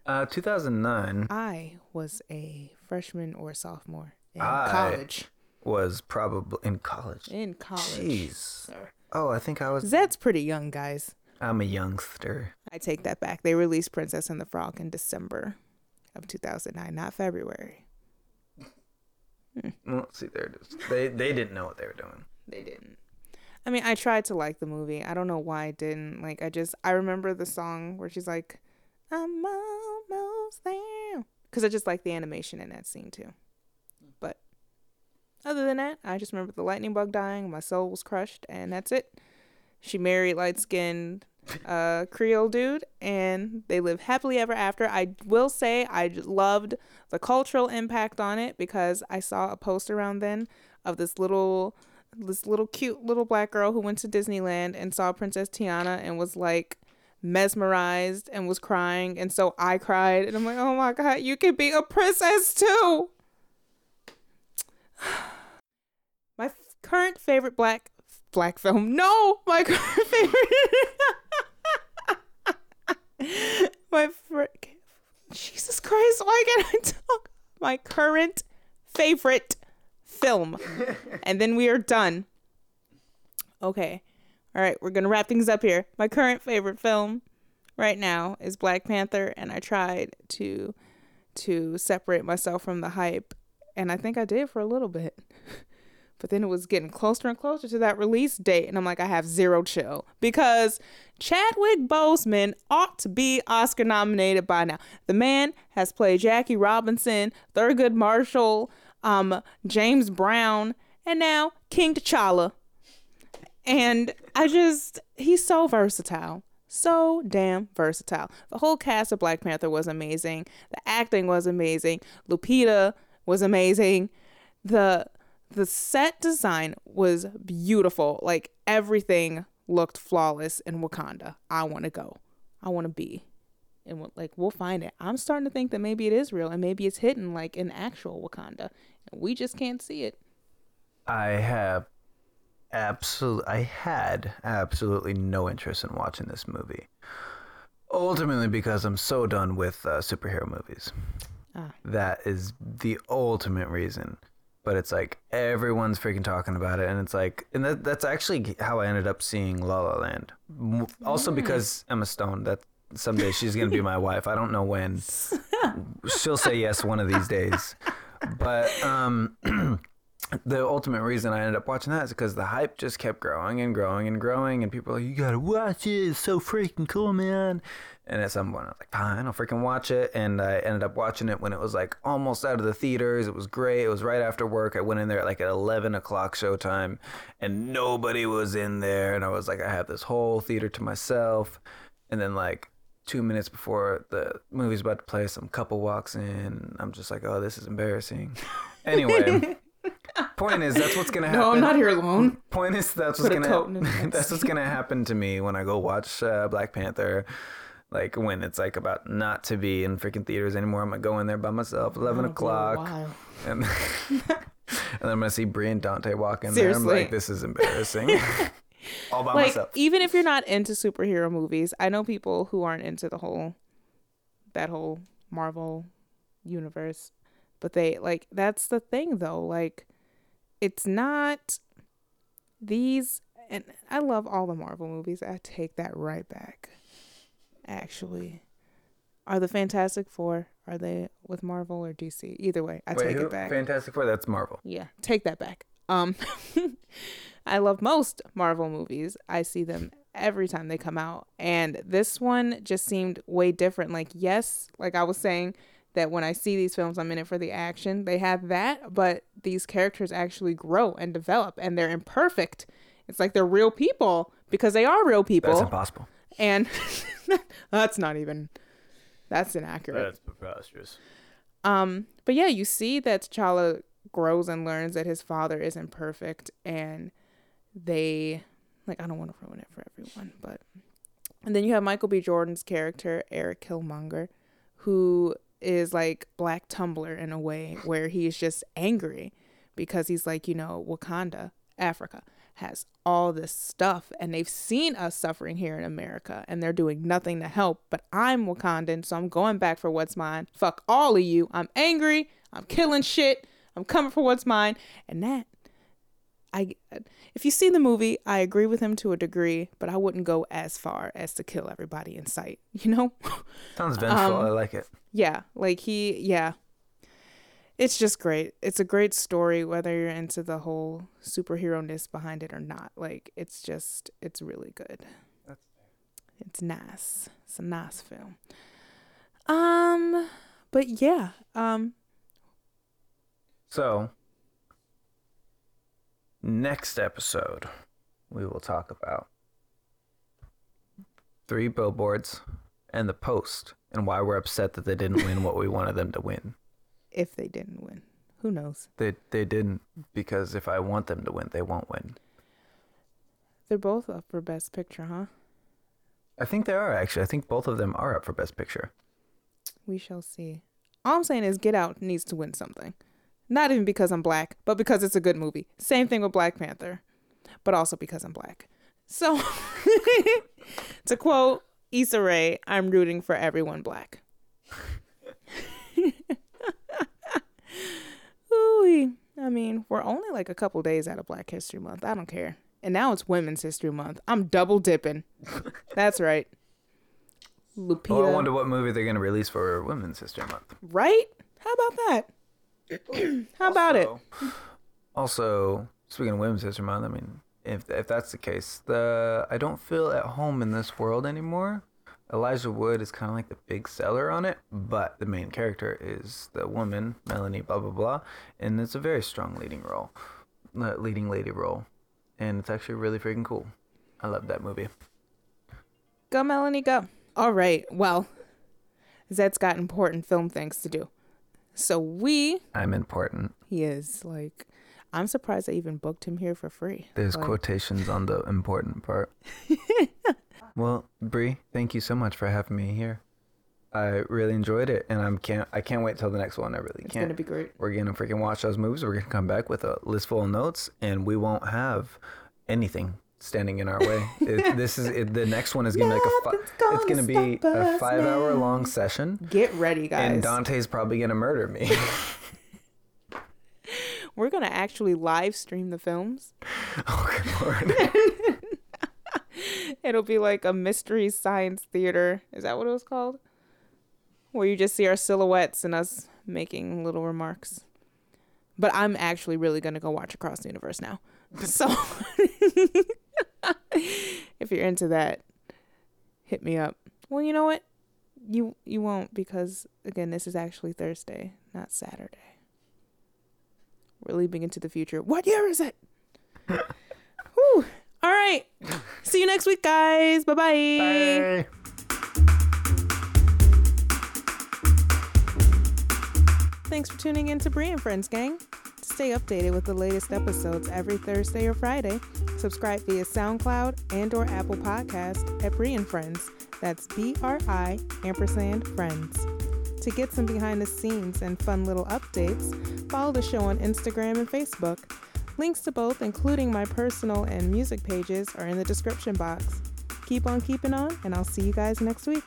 S2: Uh, 2009.
S1: I was a freshman or sophomore in
S2: I-
S1: college.
S2: was probably in college.
S1: In college.
S2: Jeez. Oh, I think I was.
S1: Zed's pretty young, guys.
S2: I'm a youngster.
S1: I take that back. They released Princess and the Frog in December of 2009, not February.
S2: Well, see, there it is. They they didn't know what they were doing.
S1: They didn't. I mean, I tried to like the movie. I don't know why I didn't. Like, I just I remember the song where she's like, "I'm almost there," because I just like the animation in that scene too. But other than that, I just remember the lightning bug dying. My soul was crushed, and that's it. She married light skinned uh, Creole dude, and they live happily ever after. I will say I loved the cultural impact on it because I saw a post around then of this little this little cute little black girl who went to Disneyland and saw Princess Tiana and was like mesmerized and was crying and so I cried and I'm like, "Oh my god, you can be a princess too." My f- current favorite black black film. No, my current favorite My fr- Jesus Christ, why can't I talk? My current favorite film. and then we are done. Okay. All right, we're going to wrap things up here. My current favorite film right now is Black Panther and I tried to to separate myself from the hype and I think I did for a little bit. But then it was getting closer and closer to that release date and I'm like I have zero chill because Chadwick Boseman ought to be Oscar nominated by now. The man has played Jackie Robinson, Thurgood Marshall, um, James Brown, and now King T'Challa. And I just, he's so versatile. So damn versatile. The whole cast of Black Panther was amazing. The acting was amazing. Lupita was amazing. The the set design was beautiful. Like everything looked flawless in Wakanda. I want to go. I want to be. And like we'll find it. I'm starting to think that maybe it is real and maybe it's hidden like in actual Wakanda. We just can't see it.
S2: I have absolutely, I had absolutely no interest in watching this movie. Ultimately, because I'm so done with uh, superhero movies.
S1: Ah.
S2: That is the ultimate reason. But it's like everyone's freaking talking about it, and it's like, and that, that's actually how I ended up seeing La La Land. Also because Emma Stone. That someday she's gonna be my wife. I don't know when. She'll say yes one of these days. But um, the ultimate reason I ended up watching that is because the hype just kept growing and growing and growing, and people like, "You gotta watch it! It's so freaking cool, man!" And at some point, I was like, "Fine, I'll freaking watch it." And I ended up watching it when it was like almost out of the theaters. It was great. It was right after work. I went in there at like at eleven o'clock showtime, and nobody was in there. And I was like, I have this whole theater to myself. And then like two minutes before the movie's about to play, some couple walks in. I'm just like, oh, this is embarrassing. Anyway. Point is, that's what's gonna happen.
S1: No, I'm not here alone.
S2: Point is, that's
S1: Put
S2: what's
S1: a coat in
S2: gonna that's what's gonna happen to me when I go watch uh, Black Panther. Like when it's like about not to be in freaking theaters anymore, I'm gonna go in there by myself, eleven
S1: a
S2: o'clock, and, and then I'm gonna see Brie and Dante walk in there. I'm
S1: Seriously.
S2: like, this is embarrassing. All by
S1: Like
S2: myself.
S1: even if you're not into superhero movies, I know people who aren't into the whole that whole Marvel universe, but they like that's the thing though. Like it's not these and I love all the Marvel movies. I take that right back. Actually, are the Fantastic Four are they with Marvel or DC? Either way, I
S2: Wait,
S1: take
S2: who?
S1: it back.
S2: Fantastic Four. That's Marvel.
S1: Yeah, take that back. Um, I love most Marvel movies. I see them every time they come out, and this one just seemed way different. Like, yes, like I was saying that when I see these films, I'm in it for the action. They have that, but these characters actually grow and develop, and they're imperfect. It's like they're real people because they are real people,
S2: That's impossible.
S1: and that's not even that's inaccurate.
S2: That's preposterous.
S1: Um, but yeah, you see that T'Challa grows and learns that his father isn't perfect, and they like I don't want to ruin it for everyone, but and then you have Michael B. Jordan's character Eric Killmonger, who is like Black Tumblr in a way where he's just angry because he's like you know Wakanda, Africa has all this stuff and they've seen us suffering here in America and they're doing nothing to help. But I'm Wakandan, so I'm going back for what's mine. Fuck all of you. I'm angry. I'm killing shit. I'm coming for what's mine. And that, I, if you see the movie, I agree with him to a degree, but I wouldn't go as far as to kill everybody in sight. You know?
S2: Sounds vengeful.
S1: Um,
S2: I like it.
S1: yeah, like he, yeah. It's just great. It's a great story, whether you're into the whole superhero ness behind it or not. Like, it's just, it's really good.
S2: That's
S1: It's nice. It's a nice film. Um, but yeah, um,
S2: So, next episode, we will talk about three billboards and the post and why we're upset that they didn't win what we wanted them to win.
S1: if they didn't win, who knows?
S2: They they didn't because if I want them to win, they won't win.
S1: They're both up for Best Picture, huh?
S2: I think they are actually. I think both of them are up for best picture.
S1: We shall see. All I'm saying is Get Out needs to win something. Not even because I'm black, but because it's a good movie. Same thing with Black Panther, but also because I'm black. So, to quote Issa Rae, I'm rooting for everyone black. Ooh, I mean, we're only like a couple days out of Black History Month. I don't care. And now it's Women's History Month. I'm double dipping. That's right. Lupita.
S2: Well, I wonder what movie they're going to release for Women's History Month.
S1: Right? How about that? How about it?
S2: Also- Also, speaking of Women's History Month, I mean, if if that's the case, the I don't feel at home in this world anymore. Elijah Wood is kind of like the big seller on it, but the main character is the woman Melanie, blah blah blah, and it's a very strong leading role, uh, leading lady role, and it's actually really freaking cool. I love that movie.
S1: Go, Melanie, go. All right. Well, Zed's got important film things to do. So we,
S2: I'm important.
S1: he is like, I'm surprised I even booked him here for free.
S2: There's
S1: Like,
S2: quotations on the important part. well, Bree, thank you so much for having me here. I really enjoyed it, and I'm can't I can't wait till the next one. I really
S1: It's
S2: can't.
S1: It's gonna be great.
S2: We're gonna freaking watch those movies. We're gonna come back with a list full of notes, and we won't have anything standing in our way. It, this is it, the next one is gonna be like a. Fi-
S1: gonna
S2: it's gonna be a
S1: five-hour
S2: long session,
S1: Get ready, guys.
S2: and Dante's probably gonna murder me.
S1: We're gonna actually live stream the films.
S2: oh good lord!
S1: It'll be like a mystery science theater. Is that what it was called? Where you just see our silhouettes and us making little remarks. But I'm actually really gonna go watch Across the Universe now. So if you're into that, hit me up. Well, you know what? You you won't because again, this is actually Thursday, not Saturday. We're leaping into the future. What year is it? Whew. All right. See you next week, guys. Bye-bye.
S2: Bye.
S1: Thanks for tuning in to Brie and Friends Gang. Stay updated with the latest episodes every Thursday or Friday, subscribe via SoundCloud and or Apple Podcast at Bri and Friends. That's B-R-I ampersand friends. To get some behind the scenes and fun little updates, follow the show on Instagram and Facebook. Links to both, including my personal and music pages, are in the description box. Keep on keeping on, and I'll see you guys next week.